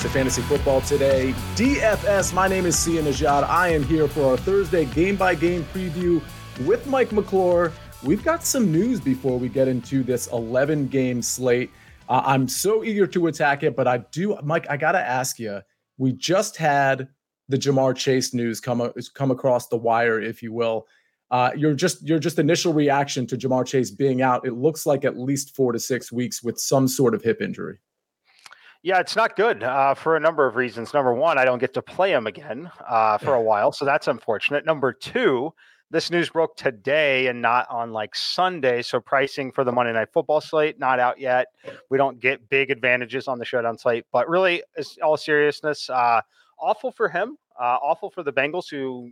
To Fantasy Football Today. DFS, my name is Sia Nejad. I am here for our Thursday game by game preview with Mike McClure. We've got some news before we get into this 11 game slate. Uh, I'm so eager to attack it, but I do, Mike, I got to ask you. We just had the Ja'Marr Chase news come, come across the wire, if you will. Uh, your just your just initial reaction to Ja'Marr Chase being out. It looks like at least four to six weeks with some sort of hip injury. Yeah, it's not good uh, for a number of reasons. Number one, I don't get to play him again uh, for a while, so that's unfortunate. Number two, this news broke today and not on like Sunday, so pricing for the Monday Night Football slate not out yet. We don't get big advantages on the showdown slate, but really, it's all seriousness, uh, awful for him, uh, awful for the Bengals who.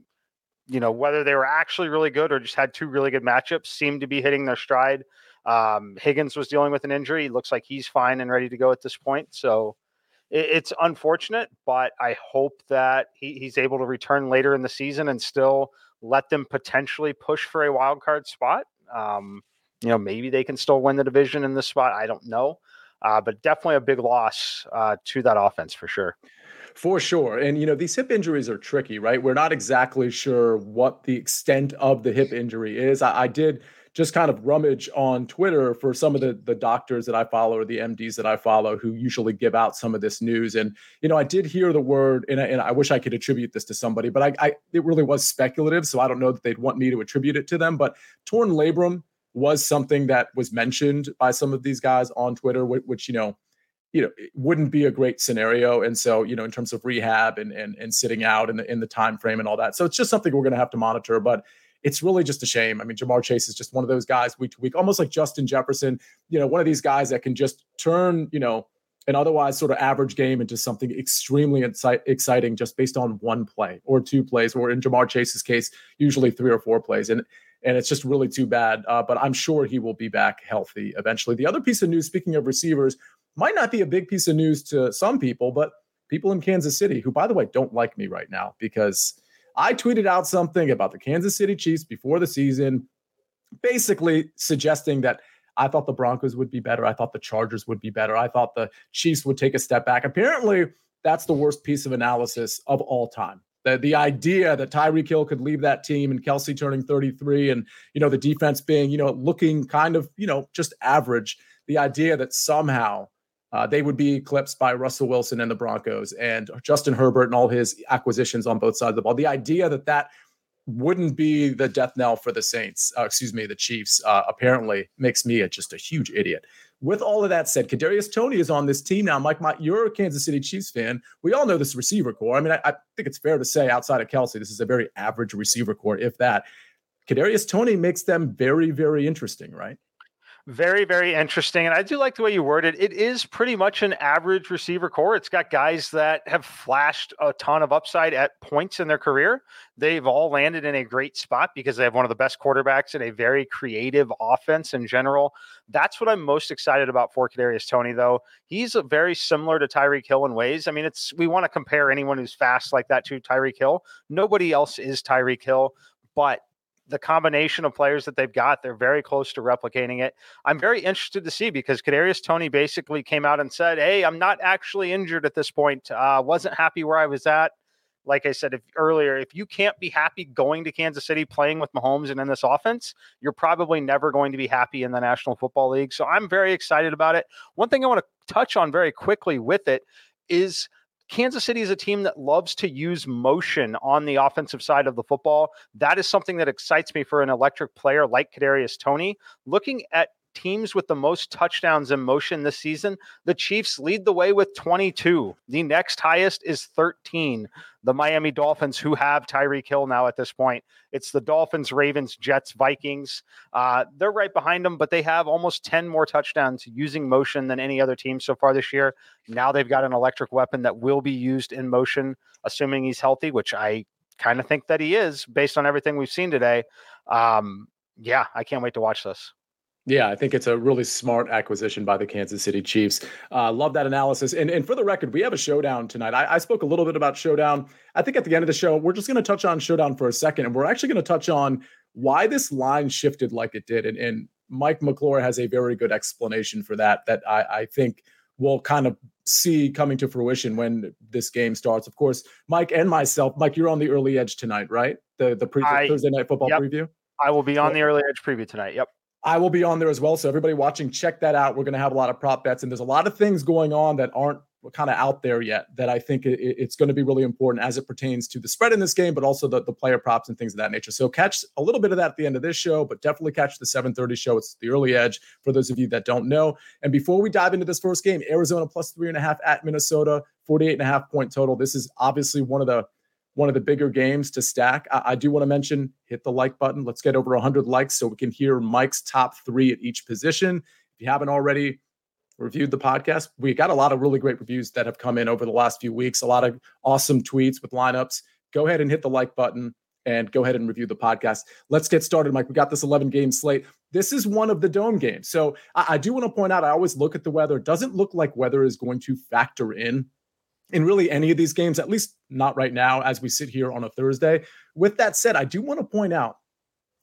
You know, whether they were actually really good or just had two really good matchups, seemed to be hitting their stride. Um, Higgins was dealing with an injury. Looks like he's fine and ready to go at this point. So it, it's unfortunate, but I hope that he, he's able to return later in the season and still let them potentially push for a wild card spot. Um, you know, maybe they can still win the division in this spot. I don't know. Uh, but definitely a big loss uh, to that offense for sure. For sure. And, you know, these hip injuries are tricky, right? We're not exactly sure what the extent of the hip injury is. I, I did just kind of rummage on Twitter for some of the the doctors that I follow or the MDs that I follow who usually give out some of this news. And you know, I did hear the word, and I, and I wish I could attribute this to somebody, but I, I it really was speculative, so I don't know that they'd want me to attribute it to them. But torn labrum was something that was mentioned by some of these guys on Twitter, which, which you know you know it wouldn't be a great scenario and so you know in terms of rehab and and, and sitting out in the in the time frame and all that so it's just something we're going to have to monitor but it's really just a shame. I mean, Ja'Marr Chase is just one of those guys week to week, almost like Justin Jefferson, you know, one of these guys that can just turn, you know, an otherwise sort of average game into something extremely exciting just based on one play or two plays, or in Ja'Marr Chase's case, usually three or four plays. And and it's just really too bad. Uh, but I'm sure he will be back healthy eventually. The other piece of news, speaking of receivers, might not be a big piece of news to some people, but people in Kansas City, who by the way don't like me right now because I tweeted out something about the Kansas City Chiefs before the season, basically suggesting that I thought the Broncos would be better. I thought the Chargers would be better. I thought the Chiefs would take a step back. Apparently, that's the worst piece of analysis of all time. The, the idea that Tyreek Hill could leave that team and Kelce turning 33 and, you know, the defense being, you know, looking kind of, you know, just average. The idea that somehow uh, they would be eclipsed by Russell Wilson and the Broncos and Justin Herbert and all his acquisitions on both sides of the ball. The idea that that wouldn't be the death knell for the Saints, uh, excuse me, the Chiefs, uh, apparently makes me a, just a huge idiot. With all of that said, Kadarius Toney is on this team now. Mike, you're a Kansas City Chiefs fan. We all know this receiver corps. I mean, I, I think it's fair to say outside of Kelce, this is a very average receiver corps, if that. Kadarius Toney makes them very, very interesting, right? Very, very interesting. And I do like the way you worded it. It is pretty much an average receiver corps. It's got guys that have flashed a ton of upside at points in their career. They've all landed in a great spot because they have one of the best quarterbacks and a very creative offense in general. That's what I'm most excited about for Kadarius Toney, though. He's very similar to Tyreek Hill in ways. I mean, it's we want to compare anyone who's fast like that to Tyreek Hill. Nobody else is Tyreek Hill, but the combination of players that they've got, they're very close to replicating it. I'm very interested to see because Kadarius Toney basically came out and said, "Hey, I'm not actually injured at this point. Uh, wasn't happy where I was at." Like I said if, earlier, if you can't be happy going to Kansas City playing with Mahomes and in this offense, you're probably never going to be happy in the National Football League. So I'm very excited about it. One thing I want to touch on very quickly with it is Kansas City is a team that loves to use motion on the offensive side of the football. That is something that excites me for an electric player like Kadarius Toney. Looking at teams with the most touchdowns in motion this season, the Chiefs lead the way with 22. The next highest is 13. The Miami Dolphins, who have Tyreek Hill now at this point, it's the Dolphins, Ravens, Jets, Vikings. Uh, they're right behind them, but they have almost 10 more touchdowns using motion than any other team so far this year. Now they've got an electric weapon that will be used in motion, assuming he's healthy, which I kind of think that he is based on everything we've seen today. Um, yeah, I can't wait to watch this. Yeah, I think it's a really smart acquisition by the Kansas City Chiefs. Uh, love that analysis. And, and for the record, we have a showdown tonight. I, I spoke a little bit about showdown. I think at the end of the show, we're just going to touch on showdown for a second, and we're actually going to touch on why this line shifted like it did. And, and Mike McClure has a very good explanation for that. That I, I think we'll kind of see coming to fruition when this game starts. Of course, Mike and myself. Mike, you're on the early edge tonight, right? The the pre- I, Thursday night football yep. preview. I will be on the early edge preview tonight. Yep. I will be on there as well. So everybody watching, check that out. We're going to have a lot of prop bets, and there's a lot of things going on that aren't kind of out there yet that I think it, it's going to be really important as it pertains to the spread in this game, but also the, the player props and things of that nature. So catch a little bit of that at the end of this show, but definitely catch the 7:30 show. It's the early edge for those of you that don't know. And before we dive into this first game, Arizona plus three and a half at Minnesota, 48 and a half point total. This is obviously one of the one of the bigger games to stack. I, I do want to mention hit the like button. Let's get over 100 likes so we can hear Mike's top three at each position. If you haven't already reviewed the podcast, we got a lot of really great reviews that have come in over the last few weeks, a lot of awesome tweets with lineups. Go ahead and hit the like button and go ahead and review the podcast. Let's get started, Mike. We got this 11 game slate. This is one of the dome games. So I, I do want to point out, I always look at the weather. It doesn't look like weather is going to factor in in really any of these games, at least not right now as we sit here on a Thursday. With that said, I do want to point out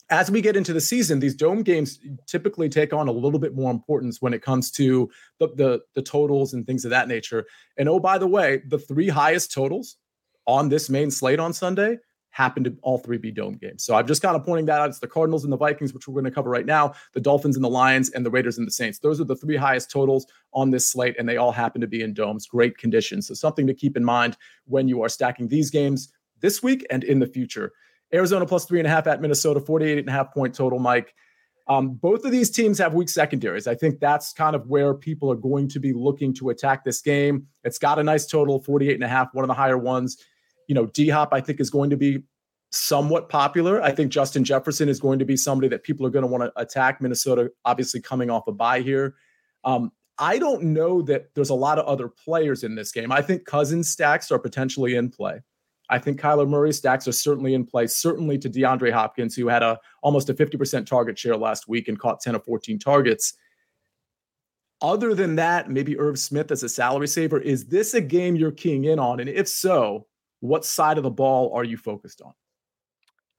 as we get into the season, these dome games typically take on a little bit more importance when it comes to the, the, the totals and things of that nature. And oh, by the way, the three highest totals on this main slate on Sunday happen to all three be dome games. So I'm just kind of pointing that out. It's the Cardinals and the Vikings, which we're going to cover right now, the Dolphins and the Lions, and the Raiders and the Saints. Those are the three highest totals on this slate, and they all happen to be in domes. Great conditions. So something to keep in mind when you are stacking these games this week and in the future. Arizona plus three and a half at Minnesota, 48 and a half point total, Mike. Um, both of these teams have weak secondaries. I think that's kind of where people are going to be looking to attack this game. It's got a nice total, 48 and a half, one of the higher ones you know, D Hop, I think, is going to be somewhat popular. I think Justin Jefferson is going to be somebody that people are going to want to attack. Minnesota, obviously, coming off a bye here. Um, I don't know that there's a lot of other players in this game. I think Cousins stacks are potentially in play. I think Kyler Murray stacks are certainly in play, certainly to DeAndre Hopkins, who had a almost a 50% target share last week and caught 10 of 14 targets. Other than that, maybe Irv Smith as a salary saver. Is this a game you're keying in on? And if so, what side of the ball are you focused on?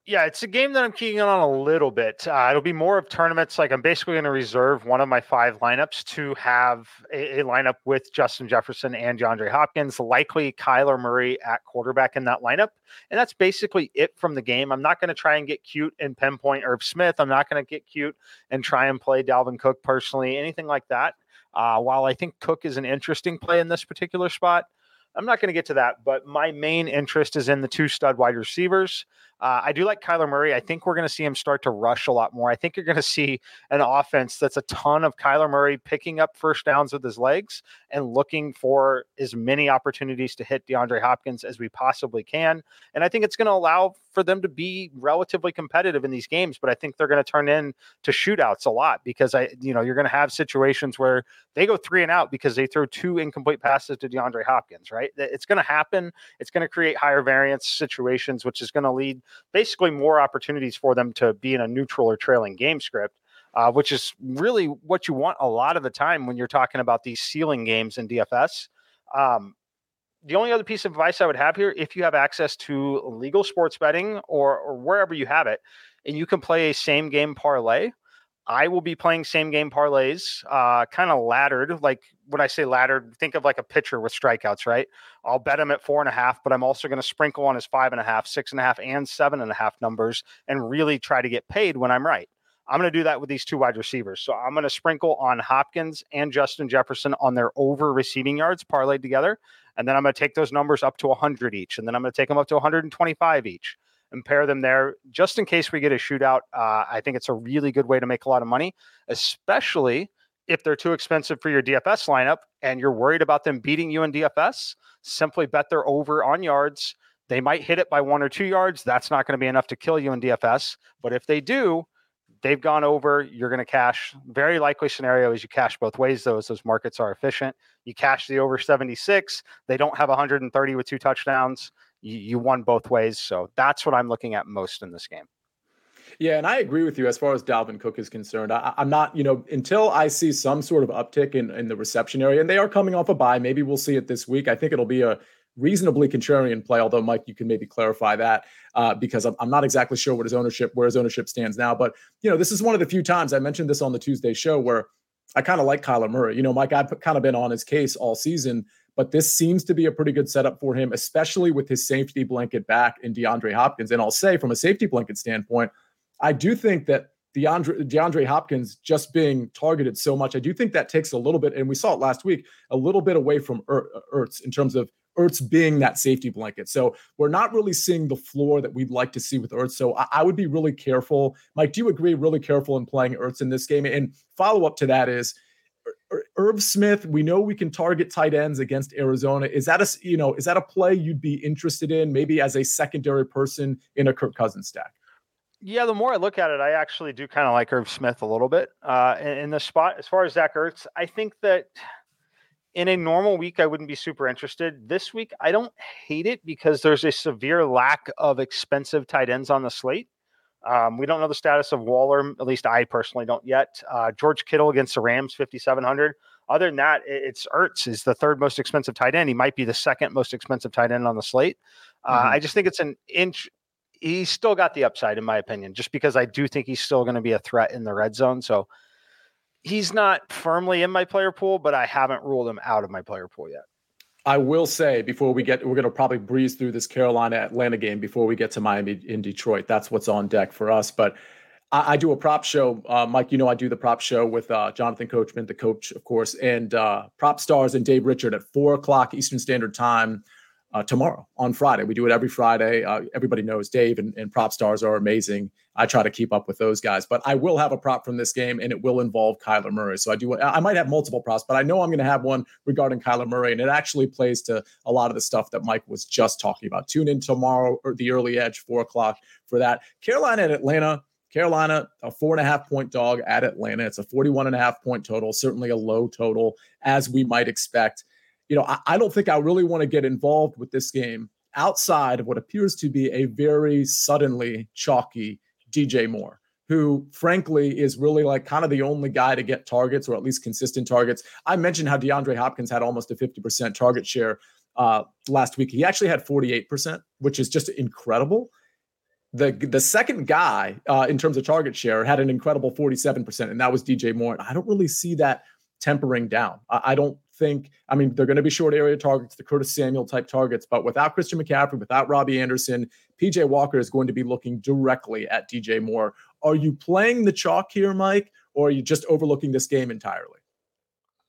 Yeah, it's a game that I'm keying on a little bit. Uh, it'll be more of tournaments. Like I'm basically going to reserve one of my five lineups to have a, a, lineup with Justin Jefferson and DeAndre Hopkins, likely Kyler Murray at quarterback in that lineup. And that's basically it from the game. I'm not going to try and get cute and pinpoint Irv Smith. I'm not going to get cute and try and play Dalvin Cook personally, anything like that. Uh, while I think Cook is an interesting play in this particular spot, I'm not going to get to that, but my main interest is in the two stud wide receivers. Uh, I do like Kyler Murray. I think we're going to see him start to rush a lot more. I think you're going to see an offense that's a ton of Kyler Murray picking up first downs with his legs and looking for as many opportunities to hit DeAndre Hopkins as we possibly can. And I think it's going to allow for them to be relatively competitive in these games, but I think they're going to turn in to shootouts a lot because I, you know, you're going to have situations where they go three and out because they throw two incomplete passes to DeAndre Hopkins, right? It's going to happen. It's going to create higher variance situations, which is going to lead basically more opportunities for them to be in a neutral or trailing game script. Uh, which is really what you want a lot of the time when you're talking about these ceiling games in DFS. Um, the only other piece of advice I would have here, if you have access to legal sports betting or, or wherever you have it, and you can play a same game parlay, I will be playing same game parlays, uh, kind of laddered. Like when I say laddered, think of like a pitcher with strikeouts, right? I'll bet him at four and a half, but I'm also going to sprinkle on his five and a half, six and a half, and seven and a half numbers and really try to get paid when I'm right. I'm going to do that with these two wide receivers. So I'm going to sprinkle on Hopkins and Justin Jefferson on their over receiving yards parlayed together. And then I'm going to take those numbers up to 100 each. And then I'm going to take them up to 125 each and pair them there just in case we get a shootout. Uh, I think it's a really good way to make a lot of money, especially if they're too expensive for your DFS lineup and you're worried about them beating you in DFS. Simply bet they're over on yards. They might hit it by one or two yards. That's not going to be enough to kill you in DFS. But if they do, they've gone over. You're going to cash. Very likely scenario is you cash both ways. Those those markets are efficient. You cash the over 76. They don't have 130 with two touchdowns. You, you won both ways. So that's what I'm looking at most in this game. Yeah, and I agree with you as far as Dalvin Cook is concerned. I, am not, you know, until I see some sort of uptick in, in the reception area, and they are coming off a bye. Maybe we'll see it this week. I think it'll be a reasonably contrarian play. Although, Mike, you can maybe clarify that uh, because I'm, I'm not exactly sure what his ownership, where his ownership stands now. But you know, this is one of the few times I mentioned this on the Tuesday show where I kind of like Kyler Murray. You know, Mike, I've kind of been on his case all season, but this seems to be a pretty good setup for him, especially with his safety blanket back in DeAndre Hopkins. And I'll say, from a safety blanket standpoint, I do think that DeAndre, DeAndre Hopkins just being targeted so much, I do think that takes a little bit, and we saw it last week, a little bit away from uh, Ertz in terms of Ertz being that safety blanket. So we're not really seeing the floor that we'd like to see with Ertz. So I, I would be really careful. Mike, do you agree? Really careful in playing Ertz in this game. And follow up to that is Irv Smith. We know we can target tight ends against Arizona. Is that a you know is that a play you'd be interested in? Maybe as a secondary person in a Kirk Cousins stack. Yeah, the more I look at it, I actually do kind of like Irv Smith a little bit uh, in, in the spot. As far as Zach Ertz, I think that in a normal week, I wouldn't be super interested. This week, I don't hate it because there's a severe lack of expensive tight ends on the slate. Um, we don't know the status of Waller. At least I personally don't yet. Uh, George Kittle against the Rams, 5,700. Other than that, it's Ertz is the third most expensive tight end. He might be the second most expensive tight end on the slate. Uh, mm-hmm. I just think it's an inch. He's still got the upside, in my opinion, just because I do think he's still going to be a threat in the red zone. So he's not firmly in my player pool, but I haven't ruled him out of my player pool yet. I will say before we get, we're going to probably breeze through this Carolina Atlanta game before we get to Miami in Detroit. That's what's on deck for us. But I, I do a prop show, uh, Mike. You know, I do the prop show with uh, Jonathan Coachman, the coach, of course, and uh, Prop Stars and Dave Richard at four o'clock Eastern Standard Time uh, tomorrow on Friday. We do it every Friday. Uh, everybody knows Dave and, and prop stars are amazing. I try to keep up with those guys, but I will have a prop from this game, and it will involve Kyler Murray. So I do. I might have multiple props, but I know I'm going to have one regarding Kyler Murray, and it actually plays to a lot of the stuff that Mike was just talking about. Tune in tomorrow or the early edge, four o'clock for that. Carolina and Atlanta. Carolina, a four and a half point dog at Atlanta. It's a 41 and a half point total, certainly a low total, as we might expect you know, I, I don't think I really want to get involved with this game outside of what appears to be a very suddenly chalky DJ Moore, who frankly is really like kind of the only guy to get targets or at least consistent targets. I mentioned how DeAndre Hopkins had almost a 50% target share uh, last week. He actually had 48%, which is just incredible. The, the second guy uh, in terms of target share had an incredible 47%, and that was DJ Moore. And I don't really see that tempering down. I, I don't think, I mean, they're going to be short area targets, the Curtis Samuel type targets, but without Christian McCaffrey, without Robbie Anderson, PJ Walker is going to be looking directly at DJ Moore. Are you playing the chalk here, Mike, or are you just overlooking this game entirely?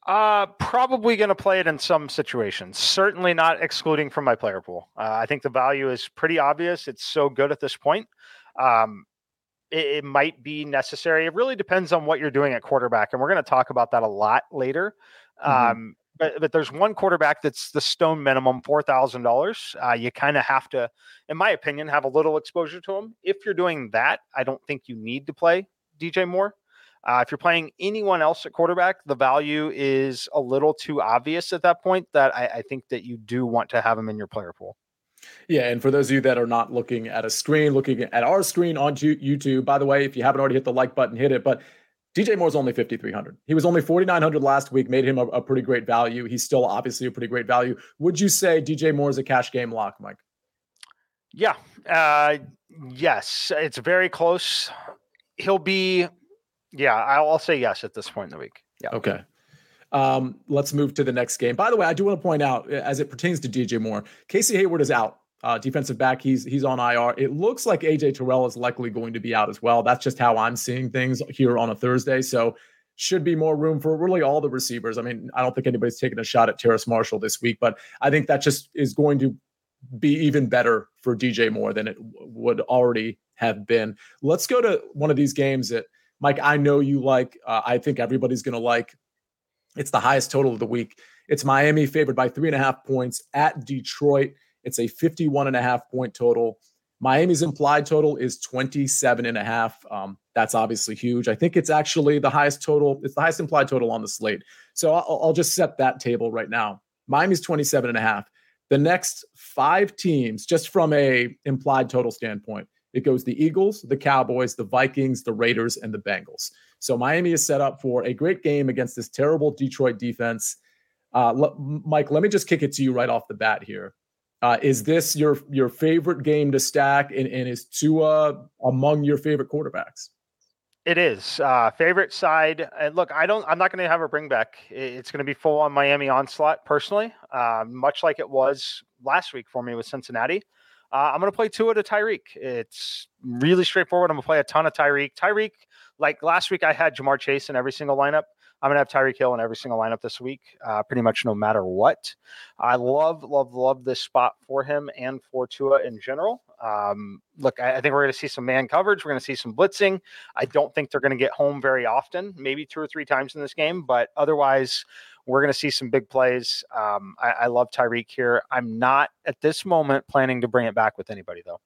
Uh, probably going to play it in some situations. Certainly not excluding from my player pool. Uh, I think the value is pretty obvious. It's so good at this point. Um, it, it, might be necessary. It really depends on what you're doing at quarterback, and we're going to talk about that a lot later. Mm-hmm. Um, but, but there's one quarterback that's the stone minimum four thousand uh, dollars. You kind of have to, in my opinion, have a little exposure to him. If you're doing that, I don't think you need to play DJ Moore. Uh, if you're playing anyone else at quarterback, the value is a little too obvious at that point. That I, I think that you do want to have him in your player pool. Yeah, and for those of you that are not looking at a screen, looking at our screen on YouTube, by the way, if you haven't already hit the like button, hit it. But DJ Moore's only 5,300. He was only 4,900 last week, made him a, a, pretty great value. He's still obviously a pretty great value. Would you say DJ Moore is a cash game lock, Mike? Yeah. Uh, yes. It's very close. He'll be, yeah, I'll, I'll, say yes at this point in the week. Yeah. Okay. Um, let's move to the next game. By the way, I do want to point out, as it pertains to DJ Moore, Casey Hayward is out uh, defensive back. He's he's on IR. It looks like AJ Terrell is likely going to be out as well. That's just how I'm seeing things here on a Thursday. So should be more room for really all the receivers. I mean, I don't think anybody's taking a shot at Terrace Marshall this week, but I think that just is going to be even better for DJ Moore than it would already have been. Let's go to one of these games that Mike, I know you like. Uh, I think everybody's going to like. It's the highest total of the week. It's Miami favored by three and a half points at Detroit. It's a 51 and a half point total. Miami's implied total is 27 and a half. Um, that's obviously huge. I think it's actually the highest total. It's the highest implied total on the slate. So I'll, I'll just set that table right now. Miami's 27 and a half. The next five teams, just from a implied total standpoint, it goes the Eagles, the Cowboys, the Vikings, the Raiders, and the Bengals. So Miami is set up for a great game against this terrible Detroit defense. Uh, Mike, let me just kick it to you right off the bat here. Uh, is this your your favorite game to stack, and, and is Tua among your favorite quarterbacks? It is uh, favorite side, and look, I don't. I'm not going to have a bring back. It's going to be full on Miami onslaught. Personally, uh, much like it was last week for me with Cincinnati. Uh, I'm going to play Tua to Tyreek. It's really straightforward. I'm going to play a ton of Tyreek. Tyreek, like last week, I had Ja'Marr Chase in every single lineup. I'm going to have Tyreek Hill in every single lineup this week, uh, pretty much no matter what. I love, love, love this spot for him and for Tua in general. Um, look, I, I, think we're going to see some man coverage. We're going to see some blitzing. I don't think they're going to get home very often, maybe two or three times in this game, but otherwise, we're going to see some big plays. Um, I, I love Tyreek here. I'm not at this moment planning to bring it back with anybody, though.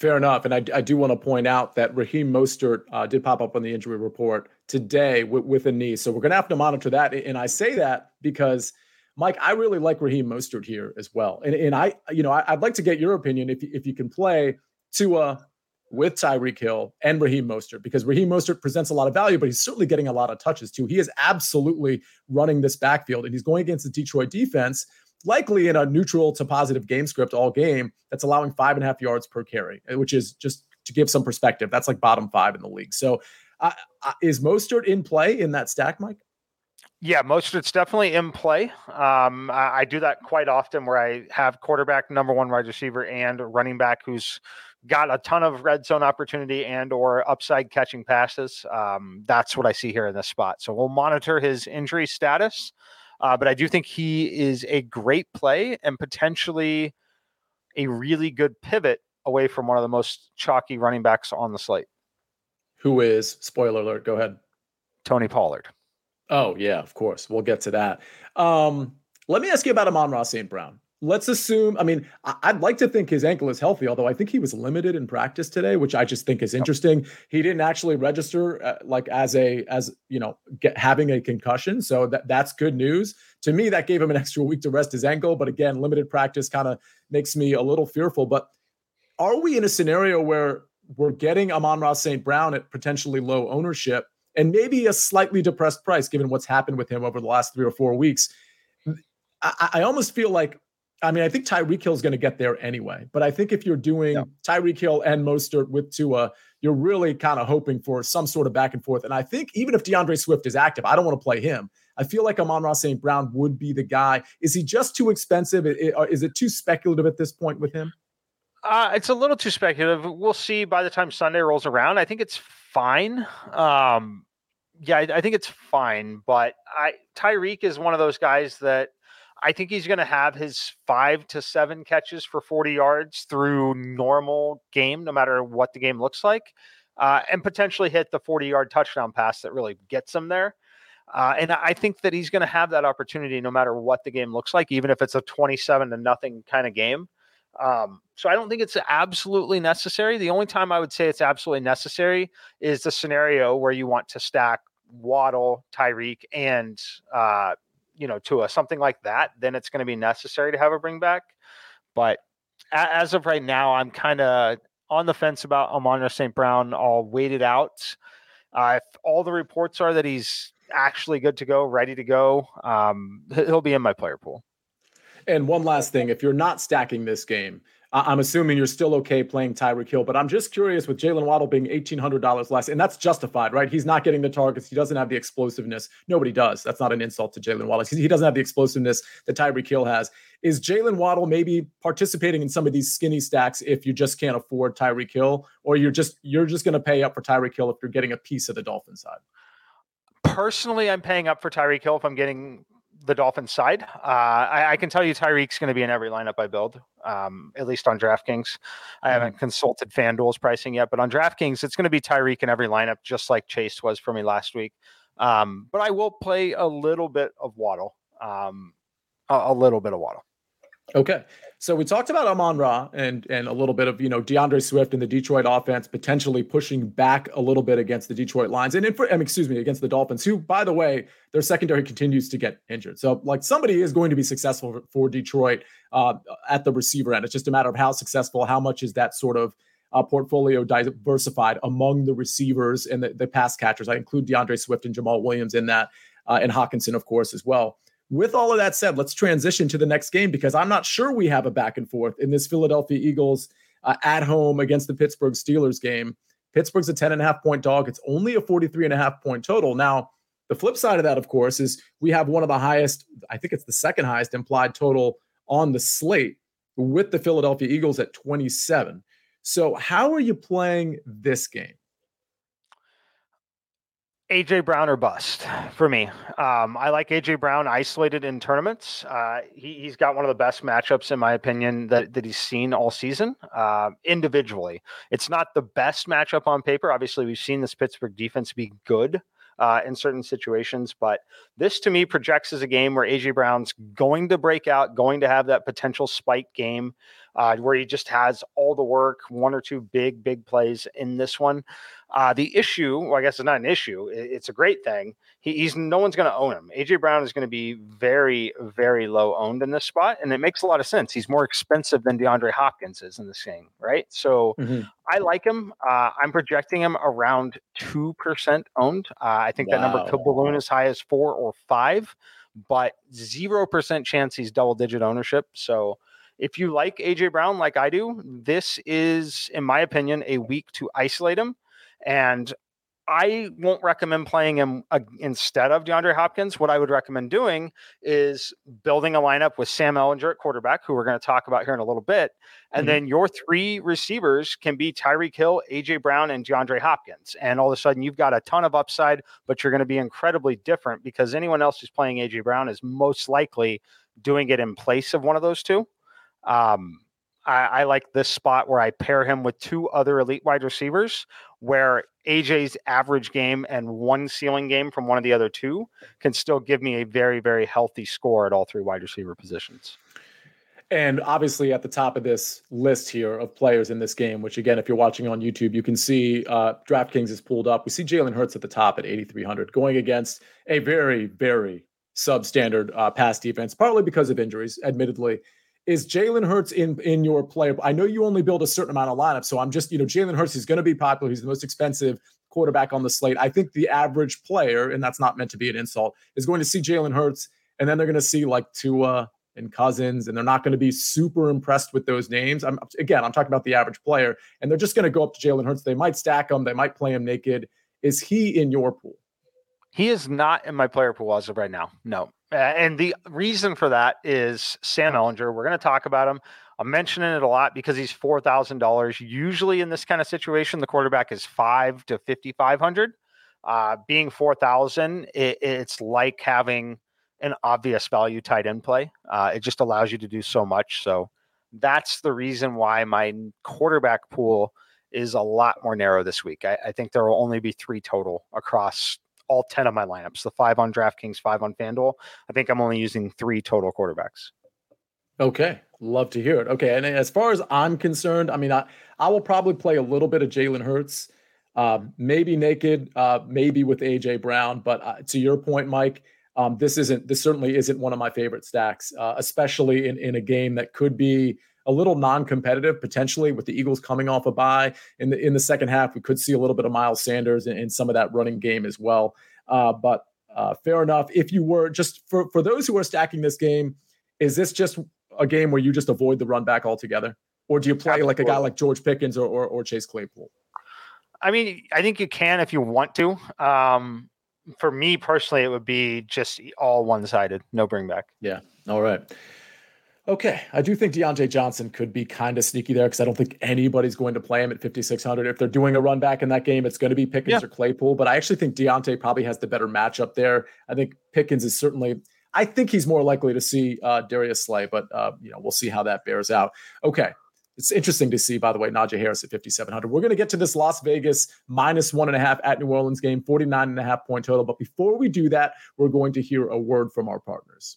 Fair enough. And I, I do want to point out that Raheem Mostert uh, did pop up on the injury report today with, with a knee. So we're going to have to monitor that. And I say that because, Mike, I really like Raheem Mostert here as well. And, and I, you know, I, would like to get your opinion if, if you can play Tua with Tyreek Hill and Raheem Mostert because Raheem Mostert presents a lot of value, but he's certainly getting a lot of touches too. He is absolutely running this backfield and he's going against the Detroit defense likely in a neutral to positive game script all game that's allowing five and a half yards per carry, eh, which is just to give some perspective. That's like bottom five in the league. So uh, uh, is Mostert in play in that stack, Mike? Yeah, Mostert's definitely in play. Um, I, I, do that quite often where I have quarterback, number one wide receiver, and running back who's got a ton of red zone opportunity and or upside catching passes. Um, that's what I see here in this spot. So we'll monitor his injury status. Uh, but I do think he is a great play and potentially a really good pivot away from one of the most chalky running backs on the slate. Who is, spoiler alert, go ahead. Tony Pollard. Oh, yeah, of course. We'll get to that. Um, let me ask you about Amon-Ra St. Brown let's assume i mean i'd like to think his ankle is healthy although i think he was limited in practice today which i just think is interesting. He didn't actually register uh, like as a as you know get, having a concussion so that that's good news. To me that gave him an extra week to rest his ankle but again limited practice kind of makes me a little fearful but are we in a scenario where we're getting amon-ra st brown at potentially low ownership and maybe a slightly depressed price given what's happened with him over the last three or four weeks? I, I almost feel like I mean, I think Tyreek Hill is going to get there anyway. But I think if you're doing yeah. Tyreek Hill and Mostert with Tua, you're really kind of hoping for some sort of back and forth. And I think even if DeAndre Swift is active, I don't want to play him. I feel like Amon-Ra St. Brown would be the guy. Is he just too expensive? Is it too speculative at this point with him? Uh, it's a little too speculative. We'll see by the time Sunday rolls around. I think it's fine. Um, yeah, I, I think it's fine. But I Tyreek is one of those guys that I think he's going to have his five to seven catches for 40 yards through normal game, no matter what the game looks like, uh, and potentially hit the 40 yard touchdown pass that really gets him there. Uh, and I think that he's going to have that opportunity no matter what the game looks like, even if it's a 27 to nothing kind of game. Um, so I don't think it's absolutely necessary. The only time I would say it's absolutely necessary is the scenario where you want to stack Waddle, Tyreek, and uh, you know, Tua something like that, then it's going to be necessary to have a bring back. But as of right now, I'm kind of on the fence about Amon St. Brown. I'll wait it out. Uh, if all the reports are that he's actually good to go, ready to go, um, he'll be in my player pool. And one last thing, if you're not stacking this game, I'm assuming you're still okay playing Tyreek Hill, but I'm just curious with Jaylen Waddle being $1,800 less, and that's justified, right? He's not getting the targets. He doesn't have the explosiveness. Nobody does. That's not an insult to Jaylen Waddle. He doesn't have the explosiveness that Tyreek Hill has. Is Jaylen Waddle maybe participating in some of these skinny stacks if you just can't afford Tyreek Hill, or you're just you're just going to pay up for Tyreek Hill if you're getting a piece of the Dolphin side? Personally, I'm paying up for Tyreek Hill if I'm getting the Dolphins side. Uh, I, I, can tell you Tyreek's going to be in every lineup I build, um, at least on DraftKings. I mm-hmm. haven't consulted FanDuel's pricing yet, but on DraftKings, it's going to be Tyreek in every lineup, just like Chase was for me last week. Um, but I will play a little bit of Waddle, um, a, a little bit of Waddle. Okay. So we talked about Amon Ra and and a little bit of you know DeAndre Swift and the Detroit offense potentially pushing back a little bit against the Detroit Lions and in for, excuse me against the Dolphins, who by the way their secondary continues to get injured. So like somebody is going to be successful for Detroit uh, at the receiver end. It's just a matter of how successful, how much is that sort of uh, portfolio diversified among the receivers and the, the pass catchers. I include DeAndre Swift and Jamaal Williams in that, uh, and Hockenson of course as well. With all of that said, let's transition to the next game because I'm not sure we have a back and forth in this Philadelphia Eagles uh, at home against the Pittsburgh Steelers game. Pittsburgh's a 10 and a half point dog. It's only a 43 and a half point total. Now, the flip side of that, of course, is we have one of the highest, I think it's the second highest implied total on the slate with the Philadelphia Eagles at 27. So, how are you playing this game? AJ Brown or bust for me. Um, I like AJ Brown isolated in tournaments. Uh, he, has got one of the best matchups, in my opinion, that, that he's seen all season uh, individually. It's not the best matchup on paper. Obviously, we've seen this Pittsburgh defense be good uh, in certain situations. But this to me projects as a game where AJ Brown's going to break out, going to have that potential spike game uh, where he just has all the work, one or two big, big plays in this one. Uh, the issue, well, I guess it's not an issue. It's a great thing. He, he's no one's going to own him. AJ Brown is going to be very, very low owned in this spot, and it makes a lot of sense. He's more expensive than DeAndre Hopkins is in this game, right? So mm-hmm. I like him. Uh, I'm projecting him around two percent owned. Uh, I think wow. that number could balloon as high as four or five, but zero percent chance he's double digit ownership. So if you like AJ Brown like I do, this is, in my opinion, a week to isolate him. And I won't recommend playing him uh, instead of DeAndre Hopkins. What I would recommend doing is building a lineup with Sam Ehlinger at quarterback, who we're going to talk about here in a little bit. And mm-hmm. then your three receivers can be Tyreek Hill, AJ Brown, and DeAndre Hopkins. And all of a sudden, you've got a ton of upside, but you're going to be incredibly different because anyone else who's playing AJ Brown is most likely doing it in place of one of those two. Um, I, I, like this spot where I pair him with two other elite wide receivers, where AJ's average game and one ceiling game from one of the other two can still give me a very, very healthy score at all three wide receiver positions. And obviously, at the top of this list here of players in this game, which again, if you're watching on YouTube, you can see uh, DraftKings is pulled up. We see Jalen Hurts at the top at 8,300, going against a very, very substandard uh, pass defense, partly because of injuries, admittedly is Jalen Hurts in in your player? I know you only build a certain amount of lineup, so I'm just you know Jalen Hurts is going to be popular. He's the most expensive quarterback on the slate. I think the average player, and that's not meant to be an insult, is going to see Jalen Hurts, and then they're going to see like Tua and Cousins, and they're not going to be super impressed with those names. I'm again, I'm talking about the average player, and they're just going to go up to Jalen Hurts. They might stack him, they might play him naked. Is he in your pool? He is not in my player pool as of right now. No. And the reason for that is Sam Ehlinger. We're going to talk about him. I'm mentioning it a lot because he's four thousand dollars. Usually in this kind of situation, the quarterback is five to fifty five hundred. Uh, being four thousand, it, it's like having an obvious value tight end play. Uh, it just allows you to do so much. So that's the reason why my quarterback pool is a lot more narrow this week. I, I think there will only be three total across all 10 of my lineups the five on DraftKings, five on FanDuel. I think I'm only using three total quarterbacks. Okay. Love to hear it. Okay. And as far as I'm concerned, I mean, I, I will probably play a little bit of Jalen Hurts, uh, maybe naked, uh, maybe with AJ Brown. But uh, to your point, Mike, um, this isn't, this certainly isn't one of my favorite stacks, uh, especially in, in a game that could be a little non-competitive potentially with the Eagles coming off a bye in the in the second half. We could see a little bit of Miles Sanders in, in some of that running game as well. Uh, but uh, fair enough. If you were just for for those who are stacking this game, is this just a game where you just avoid the run back altogether? or do you play Absolutely. like a guy like George Pickens or, or, or Chase Claypool? I mean, I think you can if you want to. Um, for me personally, it would be just all one sided, no bring back. Yeah. All right. Okay, I do think Diontae Johnson could be kind of sneaky there because I don't think anybody's going to play him at 5,600. If they're doing a run back in that game, it's going to be Pickens yeah. or Claypool. But I actually think Diontae probably has the better matchup there. I think Pickens is certainly, I think he's more likely to see uh, Darius Slay, but uh, you know we'll see how that bears out. Okay, it's interesting to see, by the way, Najee Harris at 5,700. We're going to get to this Las Vegas minus one and a half at New Orleans game, 49 and a half point total. But before we do that, we're going to hear a word from our partners.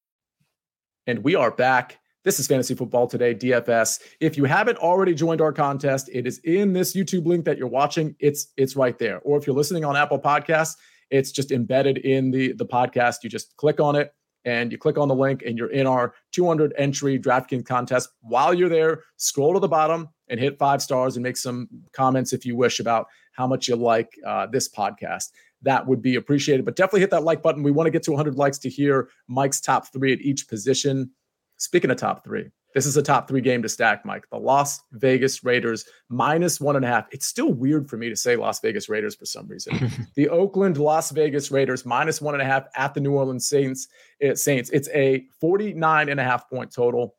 And we are back. This is Fantasy Football Today, DFS. If you haven't already joined our contest, it is in this YouTube link that you're watching. It's it's right there. Or if you're listening on Apple Podcasts, it's just embedded in the the podcast. You just click on it and you click on the link and you're in our 200 entry DraftKings contest. While you're there, scroll to the bottom and hit five stars and make some comments if you wish about how much you like uh, this podcast that would be appreciated. But definitely hit that like button. We want to get to 100 likes to hear Mike's top three at each position. Speaking of top three, this is a top three game to stack, Mike. The Las Vegas Raiders minus one and a half. It's still weird for me to say Las Vegas Raiders for some reason. the Oakland Las Vegas Raiders minus one and a half at the New Orleans Saints. Eh, Saints. It's a 49 and a half point total.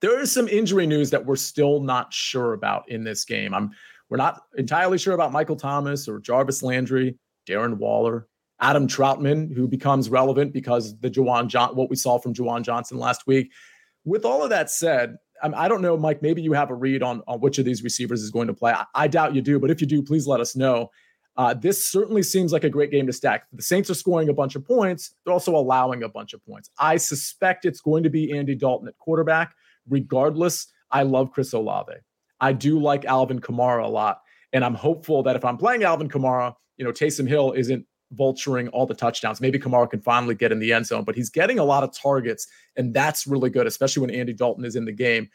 There is some injury news that we're still not sure about in this game. I'm we're not entirely sure about Michael Thomas or Jarvis Landry. Darren Waller, Adam Trautman, who becomes relevant because the Juwan John, what we saw from Juwan Johnson last week. With all of that said, I don't know, Mike. Maybe you have a read on, on which of these receivers is going to play. I, I doubt you do, but if you do, please let us know. Uh, this certainly seems like a great game to stack. The Saints are scoring a bunch of points. They're also allowing a bunch of points. I suspect it's going to be Andy Dalton at quarterback. Regardless, I love Chris Olave. I do like Alvin Kamara a lot. And I'm hopeful that if I'm playing Alvin Kamara, you know, Taysom Hill isn't vulturing all the touchdowns. Maybe Kamara can finally get in the end zone, but he's getting a lot of targets, and that's really good, especially when Andy Dalton is in the game.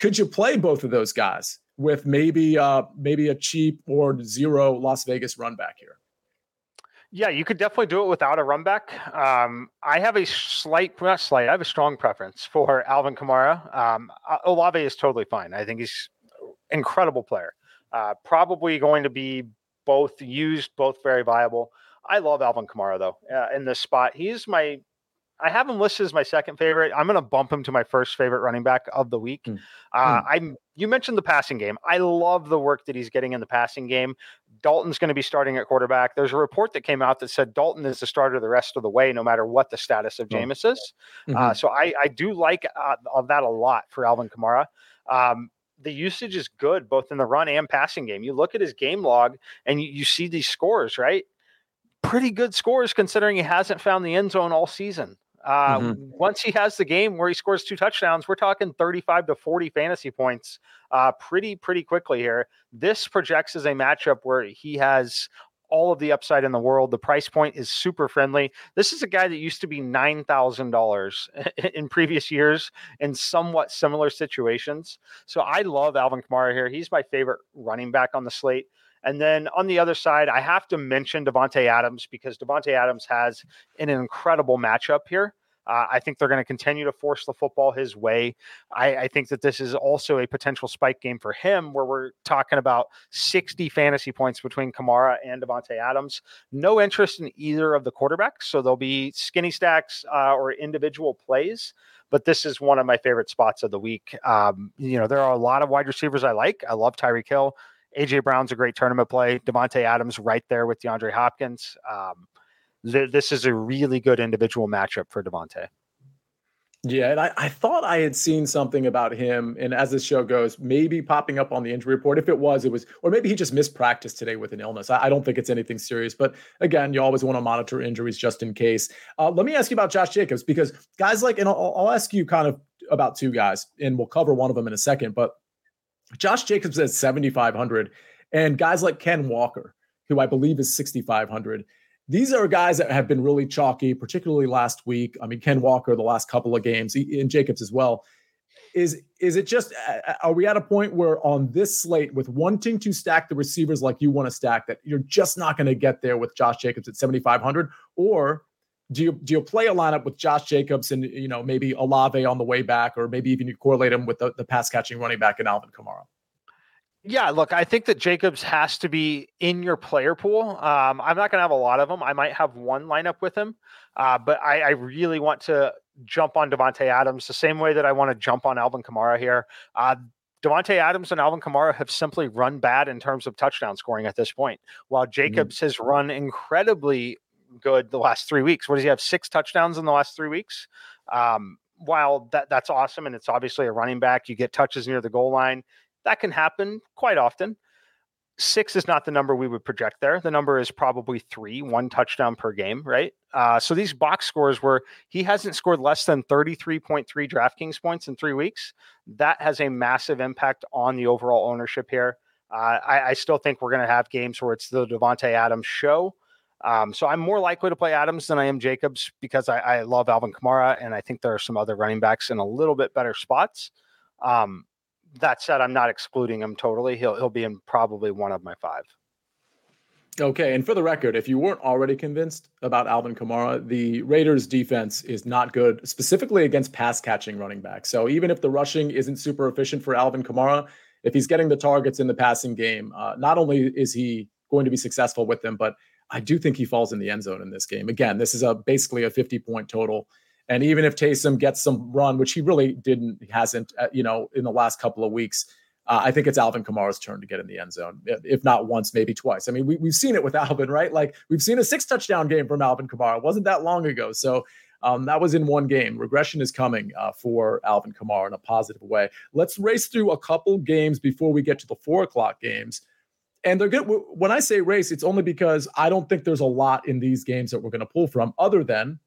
Could you play both of those guys with maybe uh maybe a cheap or zero Las Vegas run back here? Yeah, you could definitely do it without a run back. Um, I have a slight, not slight, I have a strong preference for Alvin Kamara. Um, Olave is totally fine. I think he's incredible player. Uh, probably going to be both used, both very viable. I love Alvin Kamara though uh, in this spot. He's my I have him listed as my second favorite. I'm going to bump him to my first favorite running back of the week. Mm. Uh, mm. I'm. You mentioned the passing game. I love the work that he's getting in the passing game. Dalton's going to be starting at quarterback. There's a report that came out that said Dalton is the starter the rest of the way, no matter what the status of oh. Jameis is. Uh, mm-hmm. Uh, so I, I do like uh, that a lot for Alvin Kamara. Um, the usage is good both in the run and passing game. You look at his game log and you, you see these scores, right? Pretty good scores considering he hasn't found the end zone all season. Uh, mm-hmm. Once he has the game where he scores two touchdowns, we're talking 35 to 40 fantasy points uh, pretty, pretty quickly here. This projects as a matchup where he has all of the upside in the world. The price point is super friendly. This is a guy that used to be $9,000 in previous years in somewhat similar situations. So I love Alvin Kamara here. He's my favorite running back on the slate. And then on the other side, I have to mention Davante Adams because Davante Adams has an incredible matchup here. Uh, I think they're going to continue to force the football his way. I, I, think that this is also a potential spike game for him, where we're talking about 60 fantasy points between Kamara and Davante Adams. No interest in either of the quarterbacks, so there'll be skinny stacks uh, or individual plays. But this is one of my favorite spots of the week. Um, you know, there are a lot of wide receivers I like. I love Tyreek Hill. AJ Brown's a great tournament play. Davante Adams right there with DeAndre Hopkins. Um, th- this is a really good individual matchup for Davante. Yeah, and I, I thought I had seen something about him, and as this show goes, maybe popping up on the injury report. If it was, it was, or maybe he just missed practice today with an illness. I, I don't think it's anything serious, but again, you always want to monitor injuries just in case. Uh, let me ask you about Josh Jacobs because guys like, and I'll, I'll ask you kind of about two guys, and we'll cover one of them in a second. But Josh Jacobs at 7,500, and guys like Ken Walker, who I believe is 6,500 these are guys that have been really chalky, particularly last week. I mean, Ken Walker, the last couple of games, and Jacobs as well. Is is it just are we at a point where on this slate with wanting to stack the receivers like you want to stack that you're just not going to get there with Josh Jacobs at 7500 or do you do you play a lineup with Josh Jacobs and you know maybe Olave on the way back or maybe even you correlate him with the, the pass catching running back in Alvin Kamara? Yeah, look, I think that Jacobs has to be in your player pool. Um, I'm not going to have a lot of them. I might have one lineup with him, uh, but I, I, really want to jump on Davante Adams the same way that I want to jump on Alvin Kamara here. Uh, Davante Adams and Alvin Kamara have simply run bad in terms of touchdown scoring at this point, while mm-hmm. Jacobs mm-hmm. has run incredibly good the last three weeks. What does he have? Six touchdowns in the last three weeks. Um, while that that's awesome, and it's obviously a running back, you get touches near the goal line that can happen quite often. Six is not the number we would project there. The number is probably three, one touchdown per game, right? Uh, so these box scores where he hasn't scored less than 33.3 DraftKings points in three weeks, that has a massive impact on the overall ownership here. Uh, I, I, still think we're going to have games where it's the Davante Adams show. Um, so I'm more likely to play Adams than I am Jacobs because I, I, love Alvin Kamara and I think there are some other running backs in a little bit better spots. Um, that said, I'm not excluding him totally. He'll he'll be in probably one of my five. Okay, and for the record, if you weren't already convinced about Alvin Kamara, the Raiders' defense is not good, specifically against pass catching running backs. So even if the rushing isn't super efficient for Alvin Kamara, if he's getting the targets in the passing game, uh, not only is he going to be successful with them, but I do think he falls in the end zone in this game. Again, this is a basically a 50 point total. And even if Taysom gets some run, which he really didn't, hasn't, uh, you know, in the last couple of weeks, uh, I think it's Alvin Kamara's turn to get in the end zone, if not once, maybe twice. I mean, we, we've seen it with Alvin, right? Like we've seen a six touchdown game from Alvin Kamara. It wasn't that long ago. So um, that was in one game. Regression is coming uh, for Alvin Kamara in a positive way. Let's race through a couple games before we get to the four o'clock games. And they're good. When I say race, it's only because I don't think there's a lot in these games that we're going to pull from, other than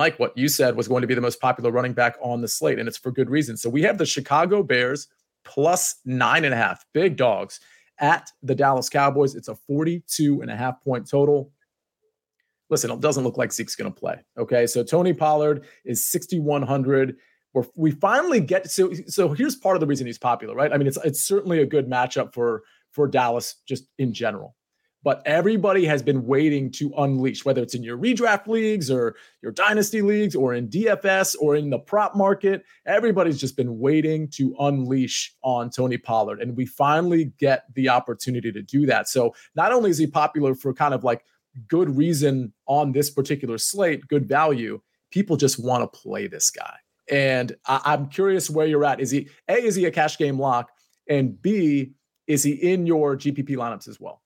Mike, what you said was going to be the most popular running back on the slate, and it's for good reason. So we have the Chicago Bears plus nine and a half, big dogs at the Dallas Cowboys. It's a 42 and a half point total. Listen, it doesn't look like Zeke's going to play. Okay. So Tony Pollard is 6,100. We're, we finally get so so here's part of the reason he's popular, right? I mean, it's it's certainly a good matchup for for Dallas just in general but everybody has been waiting to unleash, whether it's in your redraft leagues or your dynasty leagues or in DFS or in the prop market. Everybody's just been waiting to unleash on Tony Pollard. And we finally get the opportunity to do that. So not only is he popular for kind of like good reason on this particular slate, good value, people just want to play this guy. And I- am curious where you're at. Is he A, is he a cash game lock? And B, is he in your GPP lineups as well?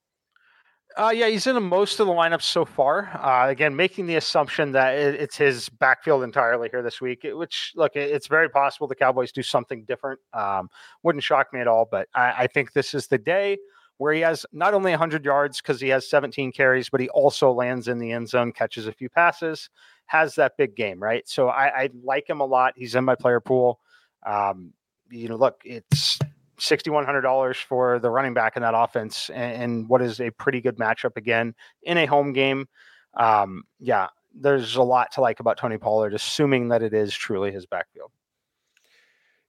Uh, yeah, he's in most of the lineups so far. Uh, again, making the assumption that it's his backfield entirely here this week, which look, it's very possible the Cowboys do something different. Um, wouldn't shock me at all, but I, I, think this is the day where he has not only 100 yards because he has 17 carries, but he also lands in the end zone, catches a few passes, has that big game, right? So I, I like him a lot. He's in my player pool. Um, you know, look, it's $6,100 for the running back in that offense and, and, what is a pretty good matchup again in a home game. Um, yeah, there's a lot to like about Tony Pollard, assuming that it is truly his backfield.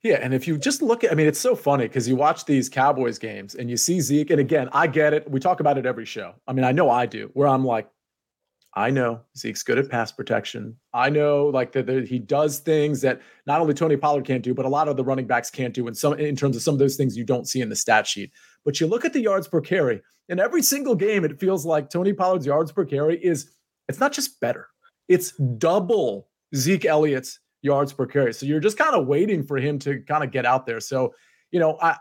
Yeah, and if you just look at, I mean, it's so funny because you watch these Cowboys games and you see Zeke, and again, I get it. We talk about it every show. I mean, I know I do, where I'm like, I know Zeke's good at pass protection. I know like that he does things that not only Tony Pollard can't do, but a lot of the running backs can't do in some in terms of some of those things you don't see in the stat sheet. But you look at the yards per carry, in every single game, it feels like Tony Pollard's yards per carry is it's not just better, it's double Zeke Elliott's yards per carry. So you're just kind of waiting for him to kind of get out there. So, you know, I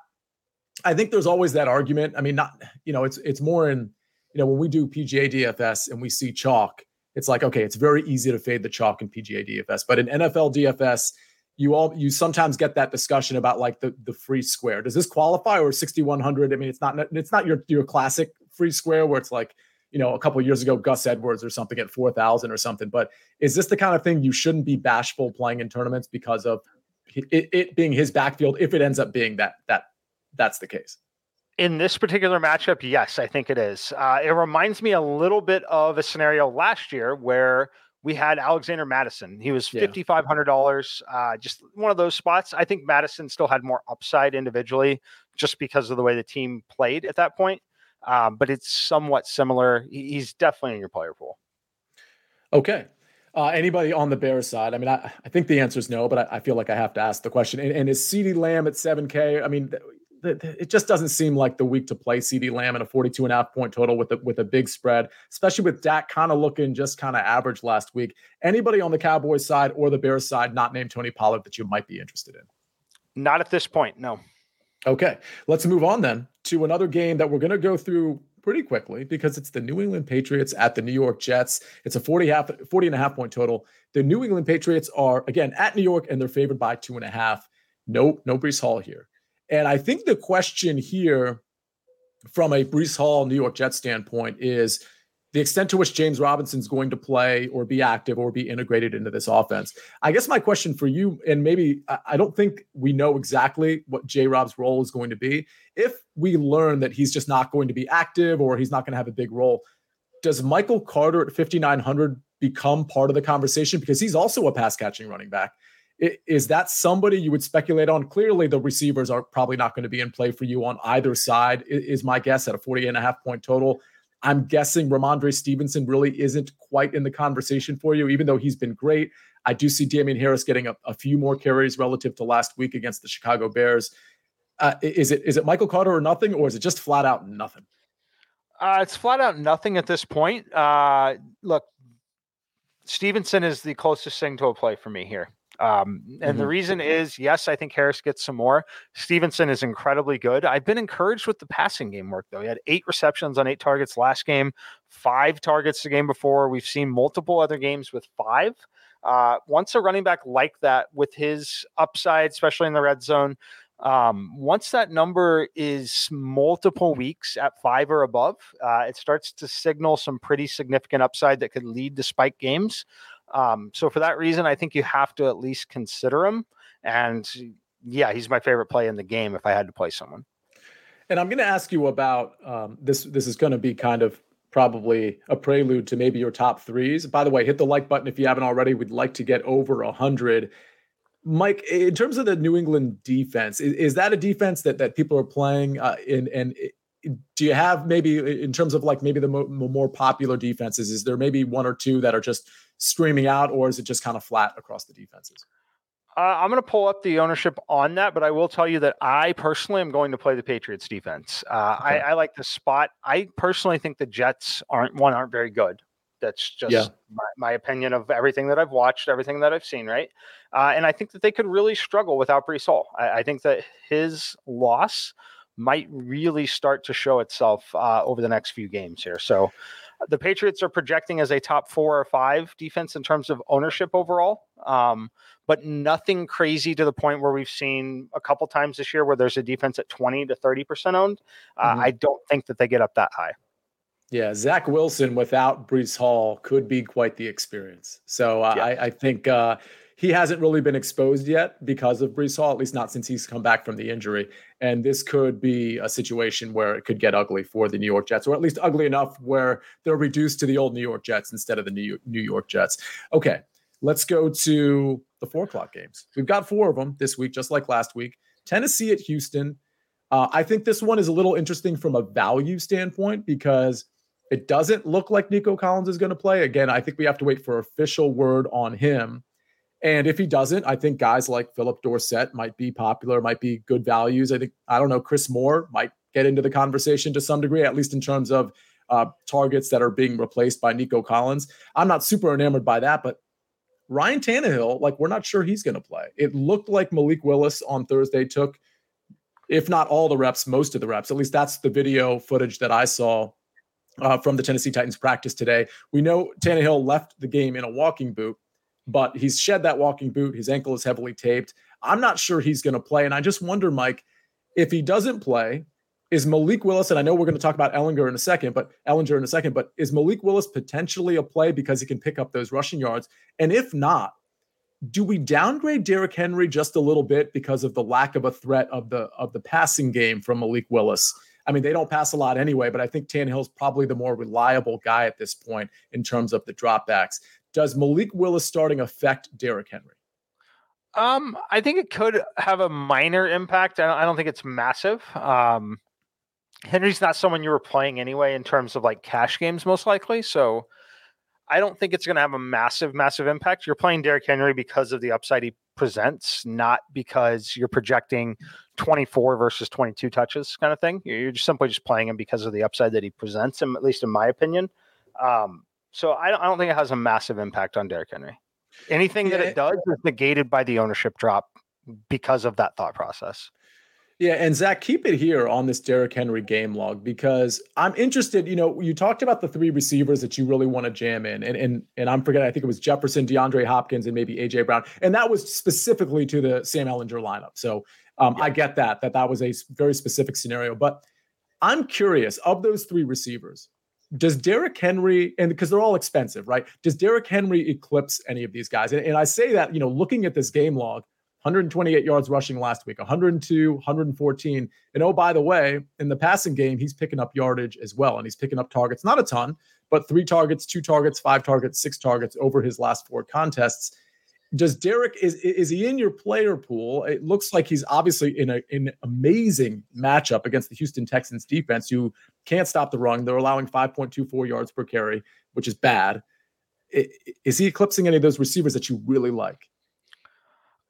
I think there's always that argument. I mean, not, you know, it's it's more in you know, when we do PGA DFS and we see chalk, it's like, okay, it's very easy to fade the chalk in PGA DFS. But in NFL DFS, you all you sometimes get that discussion about like the the free square. Does this qualify or 6100? I mean, it's not it's not your your classic free square where it's like, you know, a couple years ago Gus Edwards or something at 4000 or something, but is this the kind of thing you shouldn't be bashful playing in tournaments because of it, it being his backfield if it ends up being that that that's the case? In this particular matchup, yes, I think it is. Uh, it reminds me a little bit of a scenario last year where we had Alexander Mattison. He was fifty five hundred dollars. Uh, just one of those spots. I think Mattison still had more upside individually, just because of the way the team played at that point. Um, but it's somewhat similar. He's definitely in your player pool. Okay. Uh, anybody on the Bears side? I mean, I, I think the answer is no, but I, I, feel like I have to ask the question. And, and is CeeDee Lamb at 7K? I mean, it just doesn't seem like the week to play CeeDee Lamb in a 42 and a half point total with a, with a big spread, especially with Dak kind of looking just kind of average last week. Anybody on the Cowboys side or the Bears side not named Tony Pollard that you might be interested in? Not at this point, no. Okay, let's move on then to another game that we're going to go through pretty quickly because it's the New England Patriots at the New York Jets. It's a 40, half, 40 and a half point total. The New England Patriots are, again, at New York and they're favored by two and a half. No, no Breece Hall here. And I think the question here from a Breece Hall New York Jets standpoint is the extent to which James Robinson's going to play or be active or be integrated into this offense. I guess my question for you, and maybe I don't think we know exactly what J Rob's role is going to be. If we learn that he's just not going to be active or he's not going to have a big role, does Michael Carter at 5,900 become part of the conversation? Because he's also a pass catching running back. Is that somebody you would speculate on? Clearly, the receivers are probably not going to be in play for you on either side, is my guess at a 40 and a half point total. I'm guessing Rhamondre Stevenson really isn't quite in the conversation for you, even though he's been great. I do see Damien Harris getting a, a few more carries relative to last week against the Chicago Bears. Uh, is it is it Michael Carter or nothing, or is it just flat out nothing? Uh, it's flat out nothing at this point. Uh, look, Stevenson is the closest thing to a play for me here. Um, and mm-hmm. the reason is, yes, I think Harris gets some more. Stevenson is incredibly good. I've been encouraged with the passing game work, though. He had eight receptions on eight targets last game, five targets the game before. We've seen multiple other games with five. Uh, once a running back like that, with his upside, especially in the red zone, um, once that number is multiple weeks at five or above, uh, it starts to signal some pretty significant upside that could lead to spike games. Um, so for that reason, I think you have to at least consider him. And yeah, he's my favorite play in the game if I had to play someone. And I'm going to ask you about um, this. This is going to be kind of probably a prelude to maybe your top threes. By the way, hit the like button if you haven't already. We'd like to get over a hundred. Mike, in terms of the New England defense, is, is that a defense that that people are playing uh, in? And do you have maybe in terms of like maybe the mo- more popular defenses? Is there maybe one or two that are just screaming out, or is it just kind of flat across the defenses? Uh, I'm going to pull up the ownership on that, but I will tell you that I personally am going to play the Patriots defense. Uh, okay. I, I, like the spot. I personally think the Jets aren't one aren't very good. That's just yeah. my, my, opinion of everything that I've watched, everything that I've seen, right? Uh, and I think that they could really struggle without Breece Hall. I, I think that his loss might really start to show itself uh, over the next few games here. So the Patriots are projecting as a top four or five defense in terms of ownership overall, um, but nothing crazy to the point where we've seen a couple times this year where there's a defense at 20 to 30% owned. Uh, mm-hmm. I don't think that they get up that high. Yeah, Zach Wilson without Breece Hall could be quite the experience. So uh, yeah. I, I, think uh, he hasn't really been exposed yet because of Breece Hall, at least not since he's come back from the injury. And this could be a situation where it could get ugly for the New York Jets, or at least ugly enough where they're reduced to the old New York Jets instead of the New New York Jets. Okay, let's go to the four o'clock games. We've got four of them this week, just like last week. Tennessee at Houston. Uh, I think this one is a little interesting from a value standpoint because It doesn't look like Nico Collins is going to play. Again, I think we have to wait for official word on him. And if he doesn't, I think guys like Phillip Dorsett might be popular, might be good values. I think, I don't know, Chris Moore might get into the conversation to some degree, at least in terms of uh, targets that are being replaced by Nico Collins. I'm not super enamored by that, but Ryan Tannehill, like, we're not sure he's going to play. It looked like Malik Willis on Thursday took, if not all the reps, most of the reps. At least that's the video footage that I saw uh, from the Tennessee Titans practice today. We know Tannehill left the game in a walking boot, but he's shed that walking boot. His ankle is heavily taped. I'm not sure he's going to play. And I just wonder, Mike, if he doesn't play, is Malik Willis, and I know we're going to talk about Ehlinger in a second, but Ehlinger in a second, but is Malik Willis potentially a play because he can pick up those rushing yards? And if not, do we downgrade Derrick Henry just a little bit because of the lack of a threat of the of the passing game from Malik Willis? I mean, they don't pass a lot anyway, but I think Tannehill's probably the more reliable guy at this point in terms of the dropbacks. Does Malik Willis starting affect Derrick Henry? Um, I think it could have a minor impact. I don't, think it's massive. Um, Henry's not someone you were playing anyway in terms of like cash games, most likely. So I don't think it's going to have a massive, massive impact. You're playing Derrick Henry because of the upside he presents, not because you're projecting 24 versus 22 touches kind of thing. You're just simply just playing him because of the upside that he presents, him, at least in my opinion. Um, so I don't, I don't think it has a massive impact on Derrick Henry. Anything yeah. that it does is negated by the ownership drop because of that thought process. Yeah, and Zach, keep it here on this Derrick Henry game log because I'm interested. You know, you talked about the three receivers that you really want to jam in, and and and I'm forgetting. I think it was Jefferson, DeAndre Hopkins, and maybe AJ Brown, and that was specifically to the Sam Ehlinger lineup. So um, yeah. I get that that that was a very specific scenario, but I'm curious of those three receivers. Does Derrick Henry, and because they're all expensive, right? Does Derrick Henry eclipse any of these guys? And, and I say that, you know, looking at this game log, 128 yards rushing last week, 102, 114. And oh, by the way, in the passing game, he's picking up yardage as well. And he's picking up targets, not a ton, but three targets, two targets, five targets, six targets over his last four contests. Does Derek is is he in your player pool? It looks like he's obviously in a, an amazing matchup against the Houston Texans defense, who can't stop the run. They're allowing 5.24 yards per carry, which is bad. Is he eclipsing any of those receivers that you really like?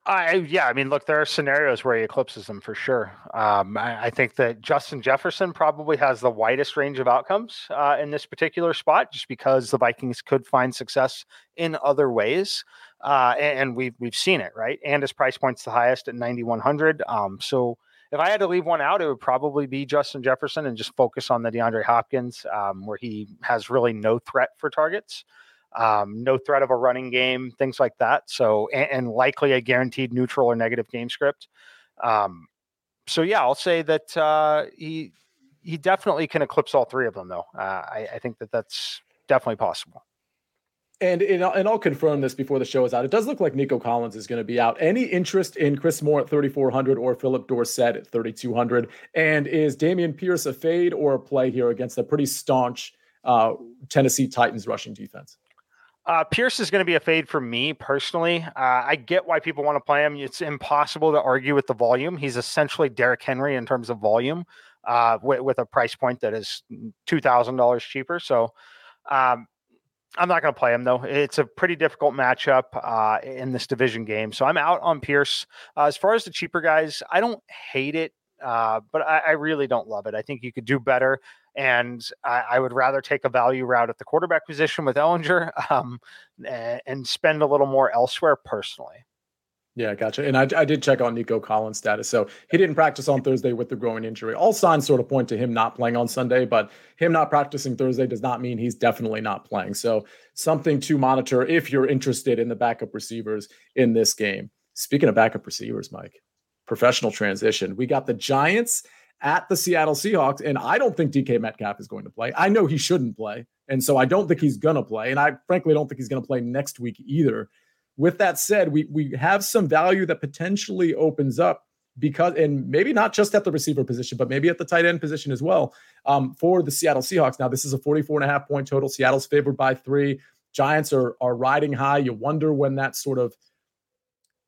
I yeah, I mean, look, there are scenarios where he eclipses them for sure. Um, I, I, think that Justin Jefferson probably has the widest range of outcomes uh, in this particular spot, just because the Vikings could find success in other ways, uh, and, we've we've seen it right. And his price point's the highest at ninety one hundred. Um, so if I had to leave one out, it would probably be Justin Jefferson and just focus on the DeAndre Hopkins, um, where he has really no threat for targets um, no threat of a running game, things like that. So, and, and likely a guaranteed neutral or negative game script. Um, so yeah, I'll say that uh, he he definitely can eclipse all three of them, though. Uh, I, I, think that that's definitely possible. And, and and I'll confirm this before the show is out. It does look like Nico Collins is going to be out. Any interest in Chris Moore at 3,400 or Phillip Dorsett at 3,200? And is Dameon Pierce a fade or a play here against a pretty staunch uh, Tennessee Titans rushing defense? Uh, Pierce is going to be a fade for me personally. Uh, I get why people want to play him. It's impossible to argue with the volume. He's essentially Derrick Henry in terms of volume, uh, with, with, a price point that is two thousand dollars cheaper. So, um, I'm not going to play him though. It's a pretty difficult matchup uh, in this division game. So I'm out on Pierce. Uh, as far as the cheaper guys, I don't hate it, uh, but I, I really don't love it. I think you could do better. And I, I, would rather take a value route at the quarterback position with Ehlinger um, and spend a little more elsewhere personally. Yeah, gotcha. And I, I did check on Nico Collins' status. So he didn't practice on Thursday with the growing injury. All signs sort of point to him not playing on Sunday, but him not practicing Thursday does not mean he's definitely not playing. So something to monitor if you're interested in the backup receivers in this game. Speaking of backup receivers, Mike, professional transition. We got the Giants at the Seattle Seahawks. And I don't think DK Metcalf is going to play. I know he shouldn't play. And so I don't think he's going to play. And I frankly don't think he's going to play next week either. With that said, we, we have some value that potentially opens up because, and maybe not just at the receiver position, but maybe at the tight end position as well um, for the Seattle Seahawks. Now, this is a 44 and a half point total. Seattle's favored by three. Giants are, are riding high. You wonder when that sort of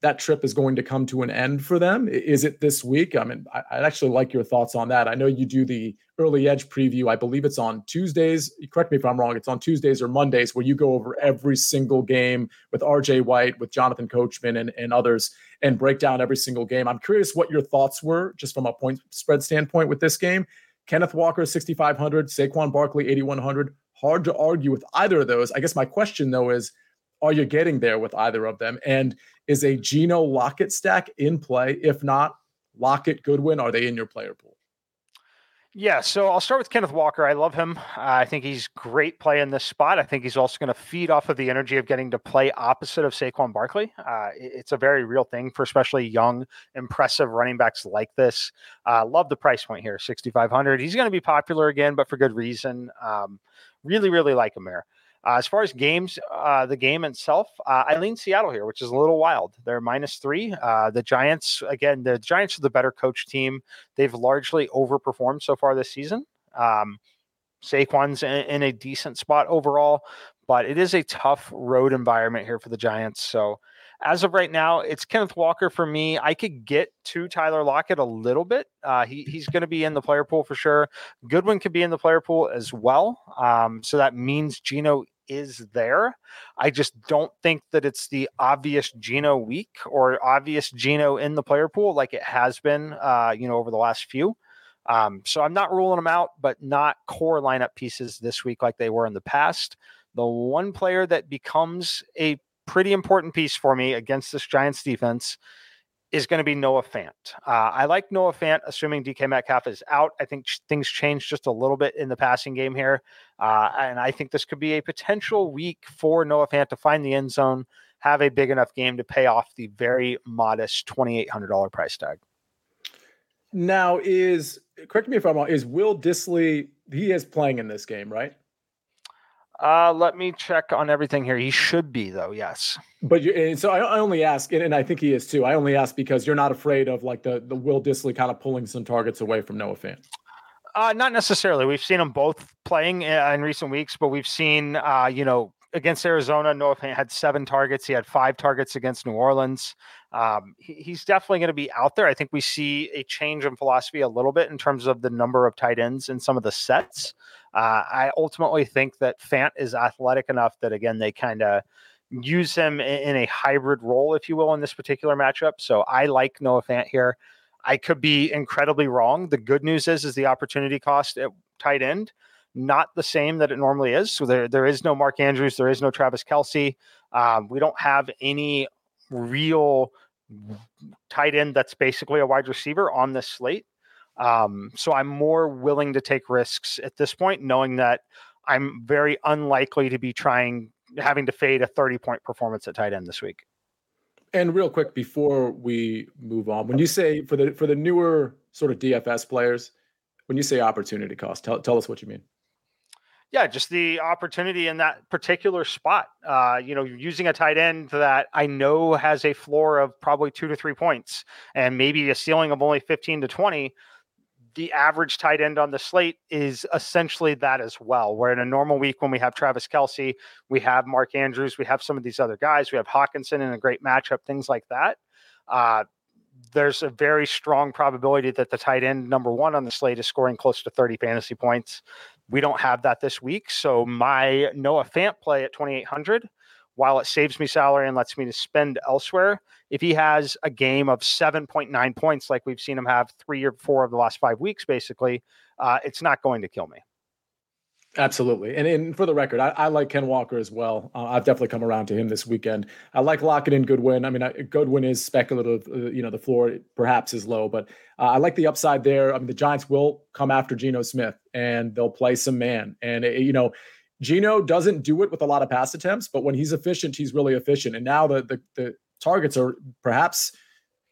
that trip is going to come to an end for them? Is it this week? I mean, I'd actually like your thoughts on that. I know you do the early edge preview. I believe it's on Tuesdays. Correct me if I'm wrong. It's on Tuesdays or Mondays where you go over every single game with RJ White, with Jonathan Coachman, and, and others and break down every single game. I'm curious what your thoughts were just from a point spread standpoint with this game. Kenneth Walker, 6,500, Saquon Barkley, 8,100. Hard to argue with either of those. I guess my question, though, is are you getting there with either of them? And is a Geno Lockett stack in play? If not, Lockett, Goodwin, are they in your player pool? Yeah, so I'll start with Kenneth Walker. I love him. Uh, I think he's great play in this spot. I think he's also going to feed off of the energy of getting to play opposite of Saquon Barkley. Uh, it's a very real thing for especially young, impressive running backs like this. Uh, love the price point here, 6,500. He's going to be popular again, but for good reason. Um, really, really like him there. Uh, as far as games, uh, the game itself, uh, I lean Seattle here, which is a little wild. They're minus three. Uh, the Giants, again, the Giants are the better coach team. They've largely overperformed so far this season. Um, Saquon's in, in a decent spot overall, but it is a tough road environment here for the Giants. So as of right now, it's Kenneth Walker for me. I could get to Tyler Lockett a little bit. Uh, he, he's going to be in the player pool for sure. Goodwin could be in the player pool as well. Um, so that means Geno is there. I just don't think that it's the obvious Geno week or obvious Geno in the player pool like it has been, uh, you know, over the last few. Um, so I'm not ruling them out, but not core lineup pieces this week like they were in the past. The one player that becomes a pretty important piece for me against this Giants defense is going to be Noah Fant. Uh, I like Noah Fant, assuming DK Metcalf is out. I think things change just a little bit in the passing game here. Uh, and I think this could be a potential week for Noah Fant to find the end zone, have a big enough game to pay off the very modest $2,800 price tag. Now, is correct me if I'm wrong, is Will Dissly, he is playing in this game, right? Uh, let me check on everything here. He should be though. Yes. But you, and so I, I only ask, and, and, I think he is too. I only ask because you're not afraid of like the the Will Dissly kind of pulling some targets away from Noah Fant. Uh, not necessarily. We've seen them both playing uh, in recent weeks, but we've seen, uh, you know, against Arizona, Noah Fant had seven targets. He had five targets against New Orleans. Um, he, he's definitely going to be out there. I think we see a change in philosophy a little bit in terms of the number of tight ends in some of the sets. Uh, I ultimately think that Fant is athletic enough that again they kind of use him in, in, a hybrid role, if you will, in this particular matchup. So I like Noah Fant here. I could be incredibly wrong. The good news is is the opportunity cost at tight end not the same that it normally is. So there there is no Mark Andrews, there is no Travis Kelce. Um, we don't have any real tight end that's basically a wide receiver on this slate. Um, so I'm more willing to take risks at this point, knowing that I'm very unlikely to be trying having to fade a 30 point performance at tight end this week. And real quick before we move on, when you say for the for the newer sort of DFS players, when you say opportunity cost, tell tell us what you mean. Yeah, just the opportunity in that particular spot. Uh, you know, using a tight end that I know has a floor of probably two to three points and maybe a ceiling of only 15 to 20 the average tight end on the slate is essentially that as well. Where in a normal week, when we have Travis Kelce, we have Mark Andrews, we have some of these other guys, we have Hockenson in a great matchup, things like that. Uh, there's a very strong probability that the tight end number one on the slate is scoring close to 30 fantasy points. We don't have that this week. So my Noah Fant play at 2,800 while it saves me salary and lets me to spend elsewhere, if he has a game of 7.9 points, like we've seen him have three or four of the last five weeks, basically, uh, it's not going to kill me. Absolutely. And, and for the record, I, I like Ken Walker as well. Uh, I've definitely come around to him this weekend. I like Lockett and Goodwin. I mean, I, Goodwin is speculative. Uh, you know, the floor perhaps is low, but uh, I like the upside there. I mean, the Giants will come after Geno Smith and they'll play some man. And, it, you know, Geno doesn't do it with a lot of pass attempts, but when he's efficient, he's really efficient. And now the the, the targets are perhaps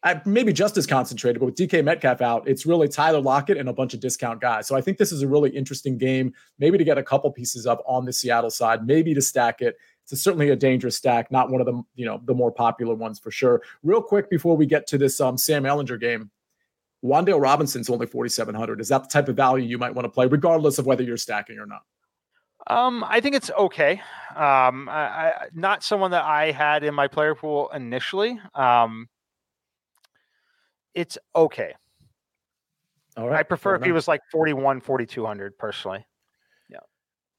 uh, maybe just as concentrated, but with DK Metcalf out, it's really Tyler Lockett and a bunch of discount guys. So I think this is a really interesting game, maybe to get a couple pieces up on the Seattle side, maybe to stack it. It's certainly a dangerous stack, not one of the you know the more popular ones for sure. Real quick before we get to this um, Sam Ehlinger game, Wan'Dale Robinson's only 4,700. Is that the type of value you might want to play, regardless of whether you're stacking or not? Um, I think it's okay. Um, I, I, not someone that I had in my player pool initially. Um, it's okay. All right. I prefer if he was like 41, 4200 personally.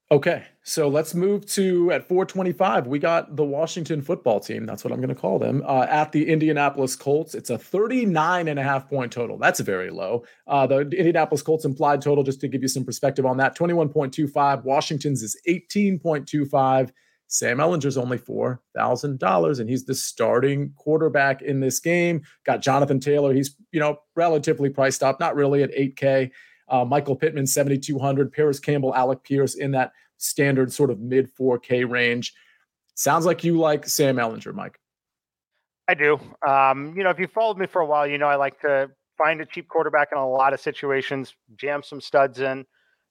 Okay, so let's move to at 425. We got the Washington football team. That's what I'm going to call them uh, at the Indianapolis Colts. It's a 39 and a half point total. That's very low. Uh, the Indianapolis Colts implied total, just to give you some perspective on that, 21.25. Washington's is 18.25. Sam Ehlinger's only $4,000, and he's the starting quarterback in this game. Got Jonathan Taylor. He's, you know, relatively priced up, not really at 8K. Uh, Michael Pittman, 7,200. Parris Campbell, Alec Pierce in that standard sort of mid 4K range. Sounds like you like Sam Ehlinger, Mike. I do. Um, you know, if you followed me for a while, you know I like to find a cheap quarterback in a lot of situations, jam some studs in.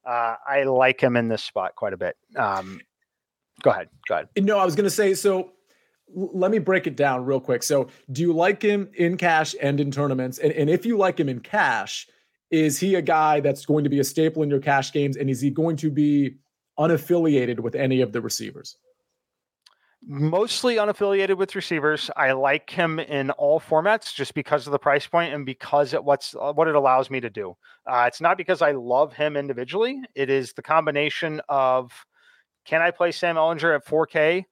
Uh, I like him in this spot quite a bit. Um, go ahead. Go ahead. No, I was going to say so. Let me break it down real quick. So, do you like him in cash and in tournaments? And, and if you like him in cash, is he a guy that's going to be a staple in your cash games? And is he going to be unaffiliated with any of the receivers? Mostly unaffiliated with receivers. I like him in all formats just because of the price point and because it what's uh, what it allows me to do. Uh, it's not because I love him individually. It is the combination of can I play Sam Ehlinger at 4K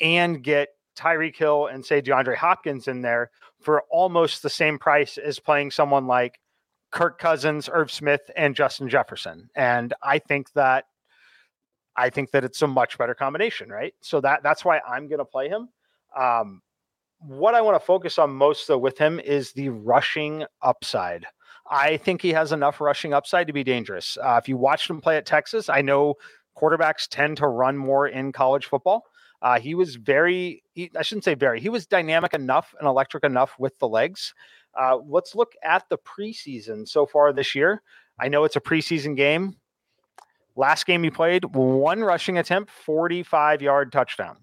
and get Tyreek Hill and say DeAndre Hopkins in there for almost the same price as playing someone like Kirk Cousins, Irv Smith, and Justin Jefferson. And I think that I think that it's a much better combination, right? So that that's why I'm going to play him. Um, what I want to focus on most though with him is the rushing upside. I think he has enough rushing upside to be dangerous. Uh, if you watched him play at Texas, I know quarterbacks tend to run more in college football. Uh, he was very, he, I shouldn't say very, he was dynamic enough and electric enough with the legs uh, let's look at the preseason so far this year. I know it's a preseason game. Last game he played, one rushing attempt, 45 yard touchdown.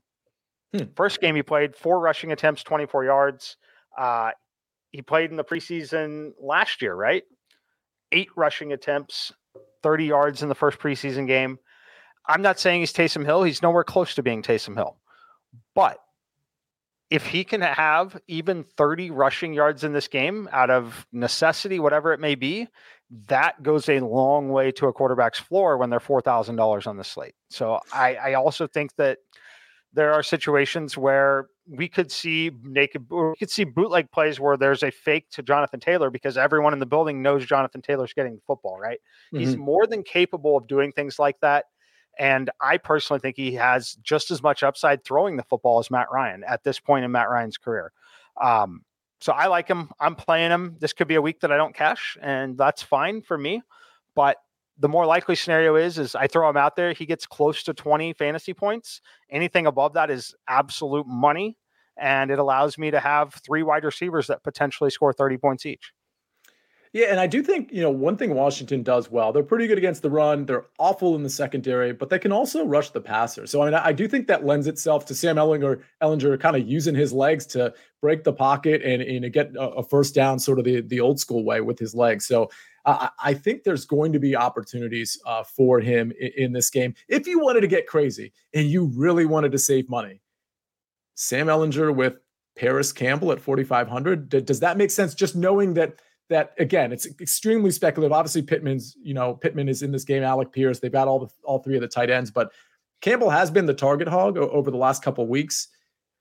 Hmm. First game he played, four rushing attempts, 24 yards. Uh, he played in the preseason last year, right? Eight rushing attempts, 30 yards in the first preseason game. I'm not saying he's Taysom Hill. He's nowhere close to being Taysom Hill. But if he can have even 30 rushing yards in this game out of necessity, whatever it may be, that goes a long way to a quarterback's floor when they're $4,000 on the slate. So I, I, also think that there are situations where we could see naked, we could see bootleg plays where there's a fake to Jonathan Taylor because everyone in the building knows Jonathan Taylor's getting the football, right? Mm-hmm. He's more than capable of doing things like that. And I personally think he has just as much upside throwing the football as Matt Ryan at this point in Matt Ryan's career. Um, so I like him. I'm playing him. This could be a week that I don't cash, and that's fine for me. But the more likely scenario is is I throw him out there. He gets close to 20 fantasy points. Anything above that is absolute money, and it allows me to have three wide receivers that potentially score 30 points each. Yeah, and I do think, you know, one thing Washington does well, they're pretty good against the run. They're awful in the secondary, but they can also rush the passer. So I mean, I do think that lends itself to Sam Ellinger, Ehlinger kind of using his legs to break the pocket and, and get a, first down sort of the, the old school way with his legs. So uh, I think there's going to be opportunities uh, for him in, in this game. If you wanted to get crazy and you really wanted to save money, Sam Ehlinger with Parris Campbell at 4,500, does that make sense? Just knowing that – that again, it's extremely speculative. Obviously, Pittman's, you know, Pittman is in this game. Alec Pierce, they've got all the all three of the tight ends, but Campbell has been the target hog over the last couple weeks.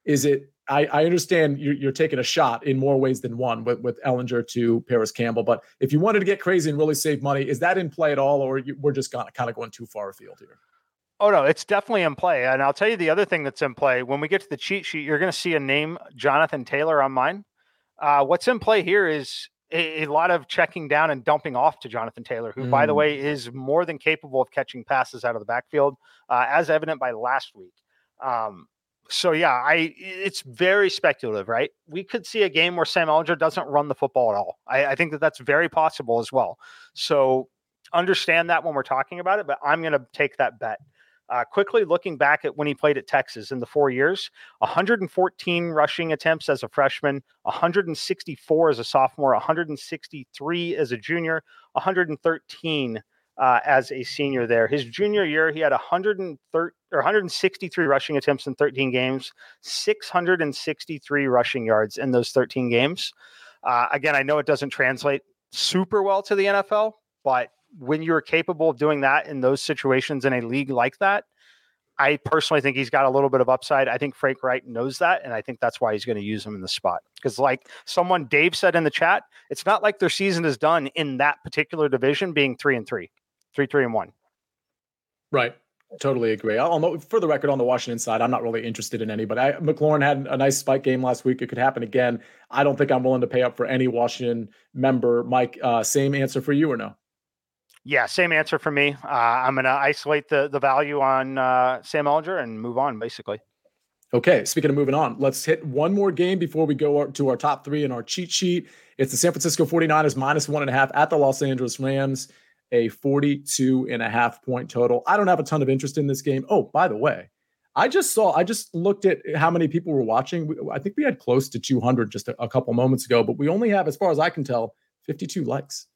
Is it? I, I understand you're, you're, taking a shot in more ways than one with with Ehlinger to Parris Campbell, but if you wanted to get crazy and really save money, is that in play at all, or you, we're just gonna kind of going too far afield here? Oh no, it's definitely in play. And I'll tell you the other thing that's in play. When we get to the cheat sheet, you're going to see a name, Jonathan Taylor, on mine. Uh, what's in play here is a, a, lot of checking down and dumping off to Jonathan Taylor, who, mm. by the mm. way, is more than capable of catching passes out of the backfield, uh, as evident by last week. Um, so yeah, I it's very speculative, right? We could see a game where Sam Ehlinger doesn't run the football at all. I, I think that that's very possible as well. So understand that when we're talking about it, but I'm going to take that bet. Uh, quickly looking back at when he played at Texas in the four years 114 rushing attempts as a freshman, 164 as a sophomore, 163 as a junior, 113 uh, as a senior there. His junior year, he had 130 or 163 rushing attempts in 13 games, 663 rushing yards in those 13 games. Uh, again, I know it doesn't translate super well to the NFL, but when you're capable of doing that in those situations in a league like that, I personally think he's got a little bit of upside. I think Frank Reich knows that, and I think that's why he's going to use him in the spot. Because, like someone Dave said in the chat, it's not like their season is done in that particular division being three and three, three, three and one. Right. Totally agree. I'll, for the record, on the Washington side, I'm not really interested in anybody. I, McLaurin had a nice spike game last week. It could happen again. I don't think I'm willing to pay up for any Washington member. Mike, uh, same answer for you or no? Yeah, same answer for me. Uh, I'm going to isolate the the value on uh, Sam Ehlinger and move on, basically. Okay, speaking of moving on, let's hit one more game before we go to our top three in our cheat sheet. It's the San Francisco 49ers minus one and a half at the Los Angeles Rams, a 42 and a half point total. I don't have a ton of interest in this game. Oh, by the way, I just saw, I just looked at how many people were watching. I think we had close to 200 just a, a couple moments ago, but we only have, as far as I can tell, 52 likes.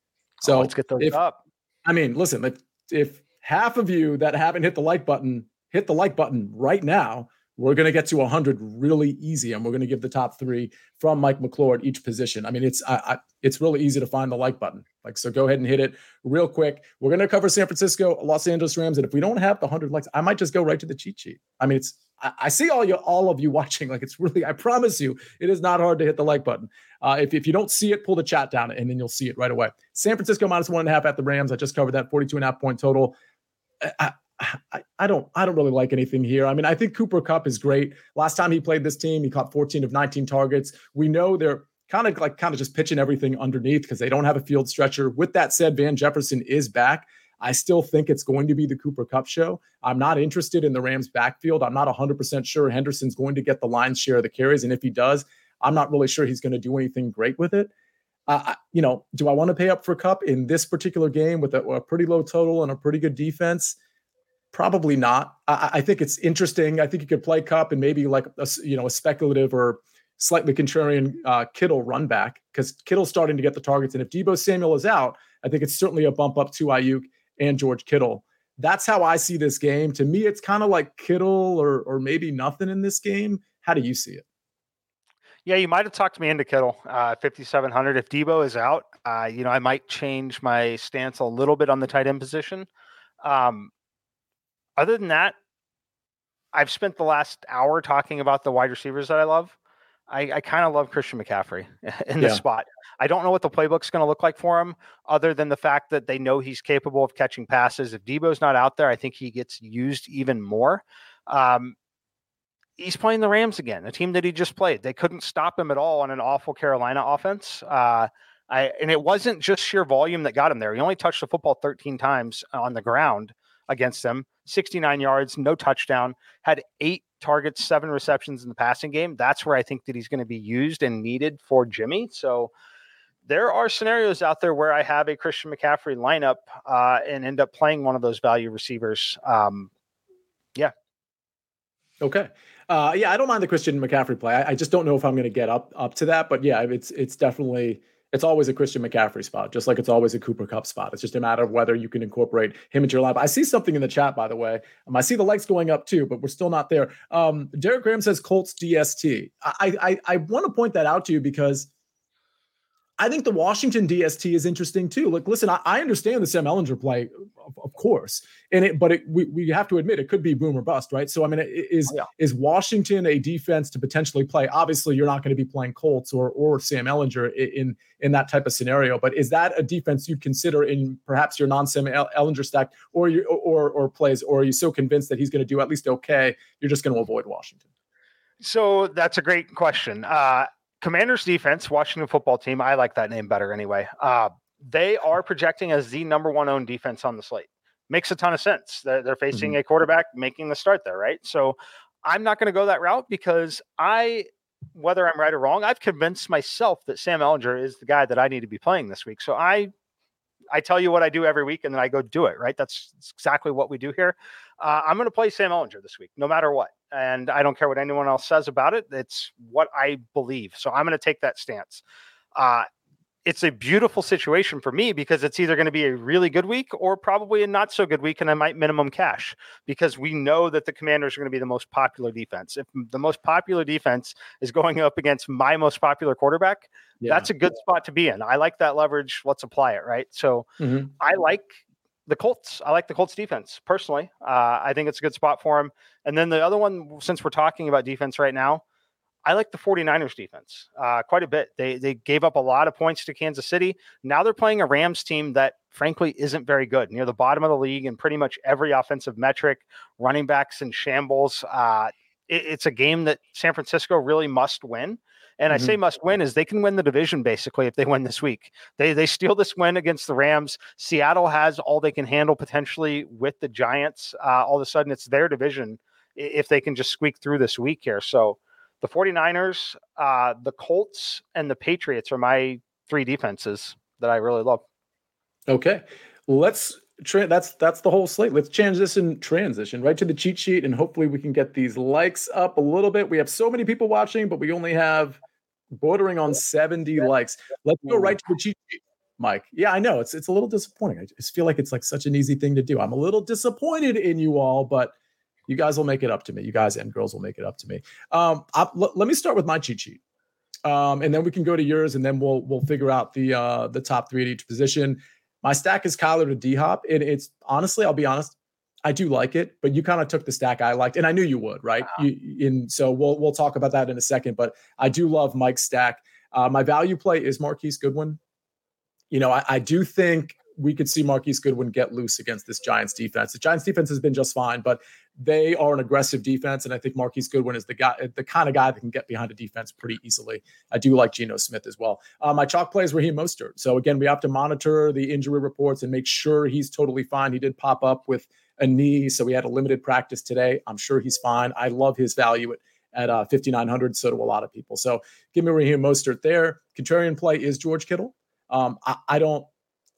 So oh, let's get those if, up. I mean, listen, if, if half of you that haven't hit the like button hit the like button right now, we're going to get to 100 really easy, and we're going to give the top three from Mike McClure at each position. I mean, it's I, I, it's really easy to find the like button. Like, so go ahead and hit it real quick. We're going to cover San Francisco, Los Angeles Rams, and if we don't have the 100 likes, I might just go right to the cheat sheet. I mean, it's I, I see all you all of you watching. Like, it's really I promise you, it is not hard to hit the like button. Uh, if if you don't see it, pull the chat down, and then you'll see it right away. San Francisco minus one and a half at the Rams. I just covered that 42 and a half point total. I, I, I, don't I don't really like anything here. I mean, I think Cooper Kupp is great. Last time he played this team, he caught 14 of 19 targets. We know they're kind of like kind of just pitching everything underneath because they don't have a field stretcher. With that said, Van Jefferson is back. I still think it's going to be the Cooper Kupp show. I'm not interested in the Rams backfield. I'm not 100% sure Henderson's going to get the lion's share of the carries. And if he does, I'm not really sure he's going to do anything great with it. Uh, you know, do I want to pay up for Kupp in this particular game with a, a pretty low total and a pretty good defense? Probably not. I, I, think it's interesting. I think you could play Kupp and maybe like a, you know a speculative or slightly contrarian uh, Kittle run back because Kittle's starting to get the targets. And if Deebo Samuel is out, I think it's certainly a bump up to Aiyuk and George Kittle. That's how I see this game. To me, it's kind of like Kittle or or maybe nothing in this game. How do you see it? Yeah, you might have talked me into Kittle, uh, 5,700. If Deebo is out, uh, you know, I might change my stance a little bit on the tight end position. Um, other than that, I've spent the last hour talking about the wide receivers that I love. I, I kind of love Christian McCaffrey in the spot. I don't know what the playbook's going to look like for him, other than the fact that they know he's capable of catching passes. If Deebo's not out there, I think he gets used even more. Um, he's playing the Rams again, a team that he just played. They couldn't stop him at all on an awful Carolina offense. Uh, I, and it wasn't just sheer volume that got him there. He only touched the football 13 times on the ground against them, 69 yards, no touchdown, had eight targets, seven receptions in the passing game. That's where I think that he's going to be used and needed for Jimmy. So there are scenarios out there where I have a Christian McCaffrey lineup uh, and end up playing one of those value receivers. Um, yeah. Okay. Uh, yeah, I don't mind the Christian McCaffrey play. I, I just don't know if I'm going to get up up to that. But yeah, it's it's definitely it's always a Christian McCaffrey spot, just like it's always a Cooper Kupp spot. It's just a matter of whether you can incorporate him into your lineup. I see something in the chat, by the way. Um, I see the likes going up too, but we're still not there. Um, Derek Graham says Colts DST. I I, I want to point that out to you because I think the Washington DST is interesting too. Like, listen, I, I understand the Sam Ehlinger play, of, of course, and it, but it, we, we have to admit it could be boom or bust, right? So, I mean, is oh, yeah. is Washington a defense to potentially play? Obviously, you're not going to be playing Colts or or Sam Ehlinger in in that type of scenario, but is that a defense you'd consider in perhaps your non Sam Ehlinger stack, or you or or plays, or are you so convinced that he's going to do at least okay? You're just going to avoid Washington. So that's a great question. Uh, Commanders defense, Washington football team, I like that name better anyway. Uh, they are projecting as the number one owned defense on the slate. Makes a ton of sense. They're, they're facing mm-hmm. a quarterback making the start there, right? So I'm not going to go that route because I, whether I'm right or wrong, I've convinced myself that Sam Ehlinger is the guy that I need to be playing this week. So I I tell you what I do every week and then I go do it, right? That's, exactly what we do here. Uh, I'm going to play Sam Ehlinger this week, no matter what. And I don't care what anyone else says about it. It's what I believe. So I'm going to take that stance. Uh, it's a beautiful situation for me because it's either going to be a really good week or probably a not so good week, and I might minimum cash because we know that the Commanders are going to be the most popular defense. If the most popular defense is going up against my most popular quarterback, yeah. that's a good spot to be in. I like that leverage. Let's apply it, right? So mm-hmm. I like the Colts. I like the Colts defense personally. Uh, I think it's a good spot for them. And then the other one, since we're talking about defense right now, I like the 49ers defense uh, quite a bit. They they gave up a lot of points to Kansas City. Now they're playing a Rams team that frankly isn't very good, near the bottom of the league in pretty much every offensive metric. Running backs in shambles. Uh, it, it's a game that San Francisco really must win. And mm-hmm. I say mm-hmm. must win is they can win the division basically if they win this week. They they steal this win against the Rams. Seattle has all they can handle potentially with the Giants. Uh, all of a sudden, it's their division if they can just squeak through this week here. So the 49ers, uh, the Colts, and the Patriots are my three defenses that I really love. Okay. Let's tra- that's that's the whole slate. Let's change this in transition right to the cheat sheet, and hopefully we can get these likes up a little bit. We have so many people watching, but we only have bordering on 70 likes. Let's go right to the cheat sheet. Mike. Yeah, I know. It's it's a little disappointing. I just feel like it's like such an easy thing to do. I'm a little disappointed in you all, but you guys will make it up to me. You guys and girls will make it up to me. Um, I, l- let me start with my cheat sheet, um, and then we can go to yours, and then we'll we'll figure out the uh, the top three at each position. My stack is Kyler to D Hop, and it's honestly, I'll be honest, I do like it, but you kind of took the stack I liked, and I knew you would, right? Wow. You, and so we'll we'll talk about that in a second. But I do love Mike's stack. Uh, my value play is Marquise Goodwin. You know, I, I do think we could see Marquise Goodwin get loose against this Giants defense. The Giants defense has been just fine, but they are an aggressive defense, and I think Marquise Goodwin is the guy, the kind of guy that can get behind a defense pretty easily. I do like Geno Smith as well. Uh, my chalk play is Raheem Mostert. So again, we have to monitor the injury reports and make sure he's totally fine. He did pop up with a knee, so we had a limited practice today. I'm sure he's fine. I love his value at at uh, 5,900. So do a lot of people. So give me Raheem Mostert there. Contrarian play is George Kittle. Um, I, I don't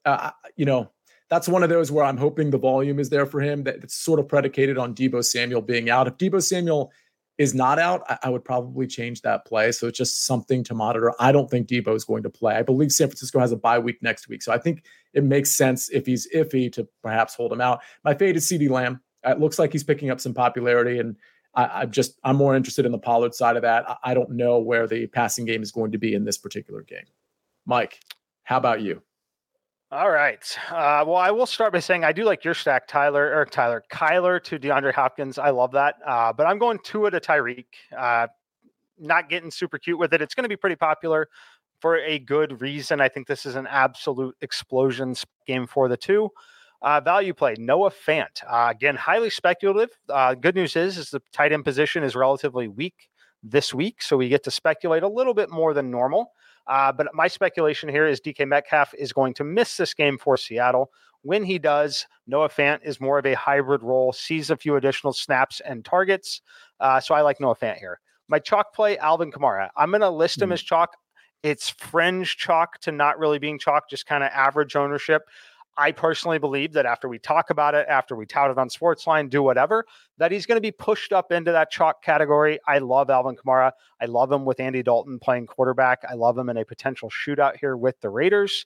uh, you know, that's one of those where I'm hoping the volume is there for him. That it's sort of predicated on Deebo Samuel being out. If Deebo Samuel is not out, I, I, would probably change that play. So it's just something to monitor. I don't think Deebo is going to play. I believe San Francisco has a bye week next week. So I think it makes sense if he's iffy to perhaps hold him out. My fade is CeeDee Lamb. Uh, it looks like he's picking up some popularity and I, am just I'm more interested in the Pollard side of that. I, I don't know where the passing game is going to be in this particular game. Mike, how about you? All right. Uh, well, I will start by saying I do like your stack, Tyler or Tyler, Kyler to DeAndre Hopkins. I love that. Uh, but I'm going Tua to Tyreek. Uh, not getting super cute with it. It's going to be pretty popular for a good reason. I think this is an absolute explosion game for the two. Uh, value play, Noah Fant. Uh, again, highly speculative. Uh, good news is, is the tight end position is relatively weak this week, so we get to speculate a little bit more than normal. Uh, but my speculation here is DK Metcalf is going to miss this game for Seattle. When he does, Noah Fant is more of a hybrid role, sees a few additional snaps and targets. Uh, so I like Noah Fant here. My chalk play, Alvin Kamara. I'm going to list him mm. as chalk. It's fringe chalk to not really being chalk, just kind of average ownership. I personally believe that after we talk about it, after we tout it on Sportsline, do whatever, that he's going to be pushed up into that chalk category. I love Alvin Kamara. I love him with Andy Dalton playing quarterback. I love him in a potential shootout here with the Raiders.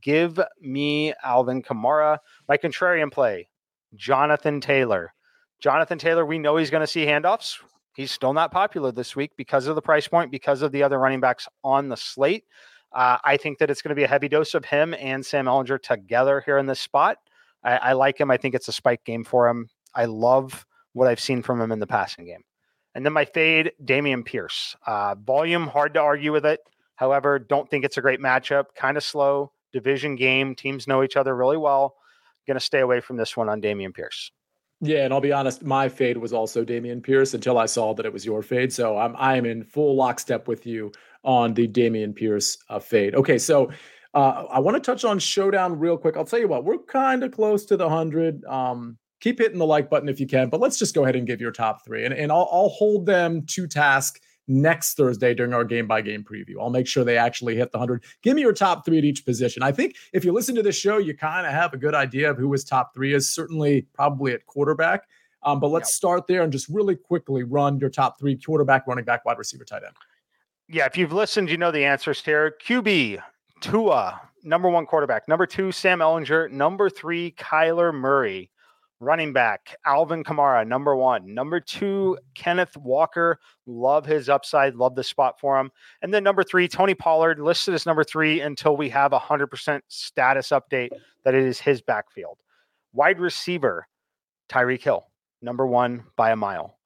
Give me Alvin Kamara. My contrarian play, Jonathan Taylor. Jonathan Taylor, we know he's going to see handoffs. He's still not popular this week because of the price point, because of the other running backs on the slate. Uh, I think that it's going to be a heavy dose of him and Sam Ehlinger together here in this spot. I, I, like him. I think it's a spike game for him. I love what I've seen from him in the passing game. And then my fade, Dameon Pierce. Uh, volume, hard to argue with it. However, don't think it's a great matchup. Kind of slow. Division game. Teams know each other really well. Going to stay away from this one on Dameon Pierce. Yeah, and I'll be honest, my fade was also Dameon Pierce until I saw that it was your fade. So I'm I am in full lockstep with you on the Dameon Pierce uh, fade. Okay, so uh, I want to touch on Showdown real quick. I'll tell you what, we're kind of close to the hundred. Um, keep hitting the like button if you can, but let's just go ahead and give your top three, and and I'll, I'll hold them to task next Thursday during our game by game preview. I'll make sure they actually hit the 100. Give me your top three at each position. I think if you listen to this show, you kind of have a good idea of who his top three is, certainly probably at quarterback. Um, but let's yep. start there and just really quickly run your top three quarterback, running back, wide receiver, tight end. Yeah, if you've listened, you know the answers here. QB, Tua, number one quarterback. Number two, Sam Ehlinger. Number three, Kyler Murray. Running back, Alvin Kamara, number one. Number two, Kenneth Walker. Love his upside. Love the spot for him. And then number three, Tony Pollard, listed as number three until we have a 100% status update that it is his backfield. Wide receiver, Tyreek Hill, number one by a mile.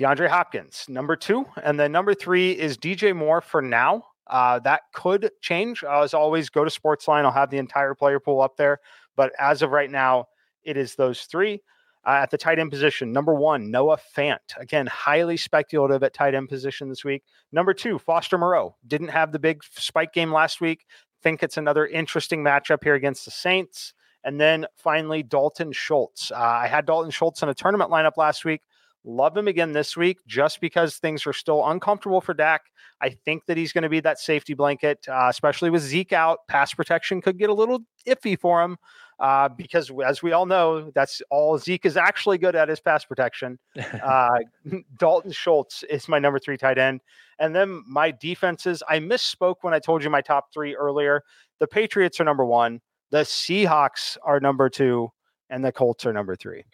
DeAndre Hopkins, number two. And then number three is DJ Moore for now. Uh, that could change. As always, go to Sportsline. I'll have the entire player pool up there. But as of right now, it is those three. Uh, at the tight end position, number one, Noah Fant. Again, highly speculative at tight end position this week. Number two, Foster Moreau. Didn't have the big spike game last week. Think it's another interesting matchup here against the Saints. And then finally, Dalton Schultz. Uh, I had Dalton Schultz in a tournament lineup last week. Love him again this week just because things are still uncomfortable for Dak. I think that he's going to be that safety blanket, uh, especially with Zeke out. Pass protection could get a little iffy for him uh, because, as we all know, that's all Zeke is actually good at is pass protection. Uh, Dalton Schultz is my number three tight end. And then my defenses, I misspoke when I told you my top three earlier. The Patriots are number one, the Seahawks are number two, and the Colts are number three.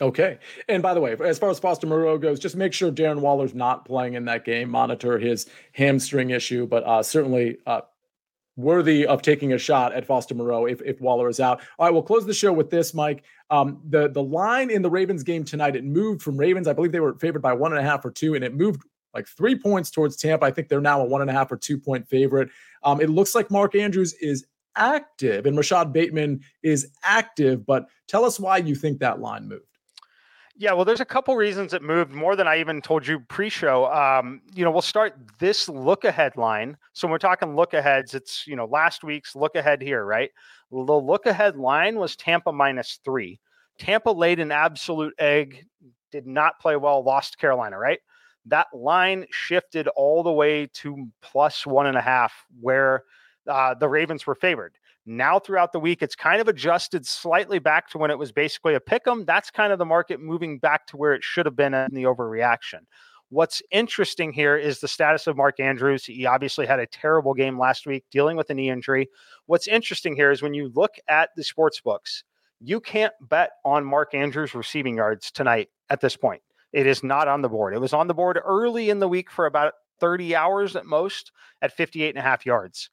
Okay. And by the way, as far as Foster Moreau goes, just make sure Darren Waller's not playing in that game. Monitor his hamstring issue, but uh, certainly uh, worthy of taking a shot at Foster Moreau if, if Waller is out. All right, we'll close the show with this, Mike. Um, the the line in the Ravens game tonight, it moved from Ravens. I believe they were favored by one and a half or two, and it moved like three points towards Tampa. I think they're now a one and a half or two point favorite. Um, it looks like Mark Andrews is active and Rashod Bateman is active, but tell us why you think that line moved. Yeah, well, there's a couple reasons it moved more than I even told you pre-show. Um, you know, we'll start this look ahead line. So when we're talking look aheads, it's you know last week's look ahead here, right? The look ahead line was Tampa minus three. Tampa laid an absolute egg, did not play well, lost Carolina, right? That line shifted all the way to plus one and a half, where uh, the Ravens were favored. Now, throughout the week, it's kind of adjusted slightly back to when it was basically a pick 'em. That's kind of the market moving back to where it should have been in the overreaction. What's interesting here is the status of Mark Andrews. He obviously had a terrible game last week dealing with a knee injury. What's interesting here is when you look at the sports books, you can't bet on Mark Andrews receiving yards tonight at this point. It is not on the board. It was on the board early in the week for about 30 hours at most at 58 and a half yards.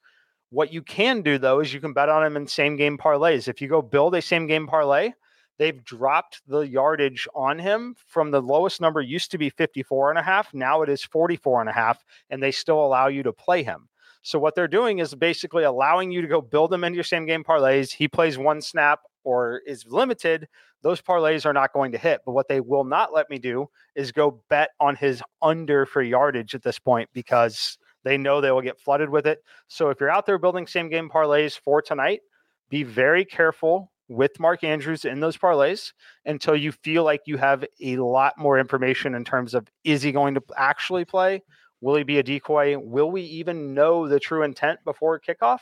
What you can do though is you can bet on them in same game parlays. If you go build a same game parlay, they've dropped the yardage on him from the lowest number used to be 54 and a half. Now it is 44 and a half, and they still allow you to play him. So what they're doing is basically allowing you to go build him into your same game parlays. He plays one snap or is limited. Those parlays are not going to hit. But what they will not let me do is go bet on his under for yardage at this point because they know they will get flooded with it. So if you're out there building same game parlays for tonight, be very careful with Mark Andrews in those parlays until you feel like you have a lot more information in terms of is he going to actually play? Will he be a decoy? Will we even know the true intent before kickoff?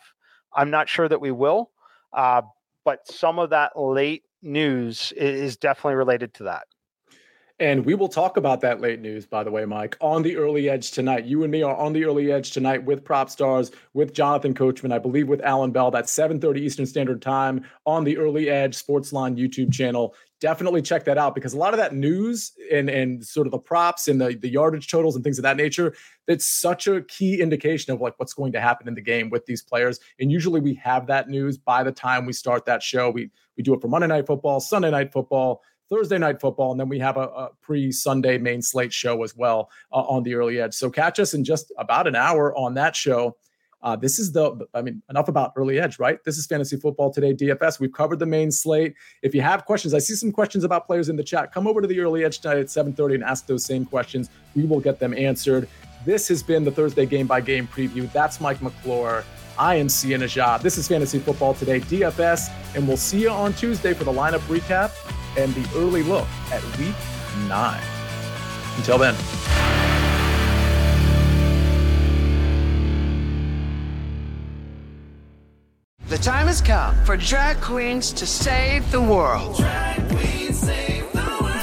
I'm not sure that we will, uh, but some of that late news is definitely related to that. And we will talk about that late news, by the way, Mike, on the early edge tonight. You and me are on the early edge tonight with Prop Stars, with Jonathan Coachman, I believe with Alan Bell. That's 7:30 Eastern Standard Time on the Early Edge Sportsline YouTube channel. Definitely check that out because a lot of that news and and sort of the props and the, the yardage totals and things of that nature, that's such a key indication of like what's going to happen in the game with these players. And usually we have that news by the time we start that show. We we do it for Monday night football, Sunday night football Thursday night football, and then we have a, a pre Sunday main slate show as well uh, on the early edge. So catch us in just about an hour on that show. Uh, this is the, I mean, enough about early edge, right? This is Fantasy Football Today DFS. We've covered the main slate. If you have questions, I see some questions about players in the chat. Come over to the early edge tonight at 7:30 and ask those same questions. We will get them answered. This has been the Thursday game by game preview. That's Mike McClure. I am Sia Nejad. This is Fantasy Football Today DFS, and we'll see you on Tuesday for the lineup recap and the early look at week nine. Until then. The time has come for drag queens to save the world.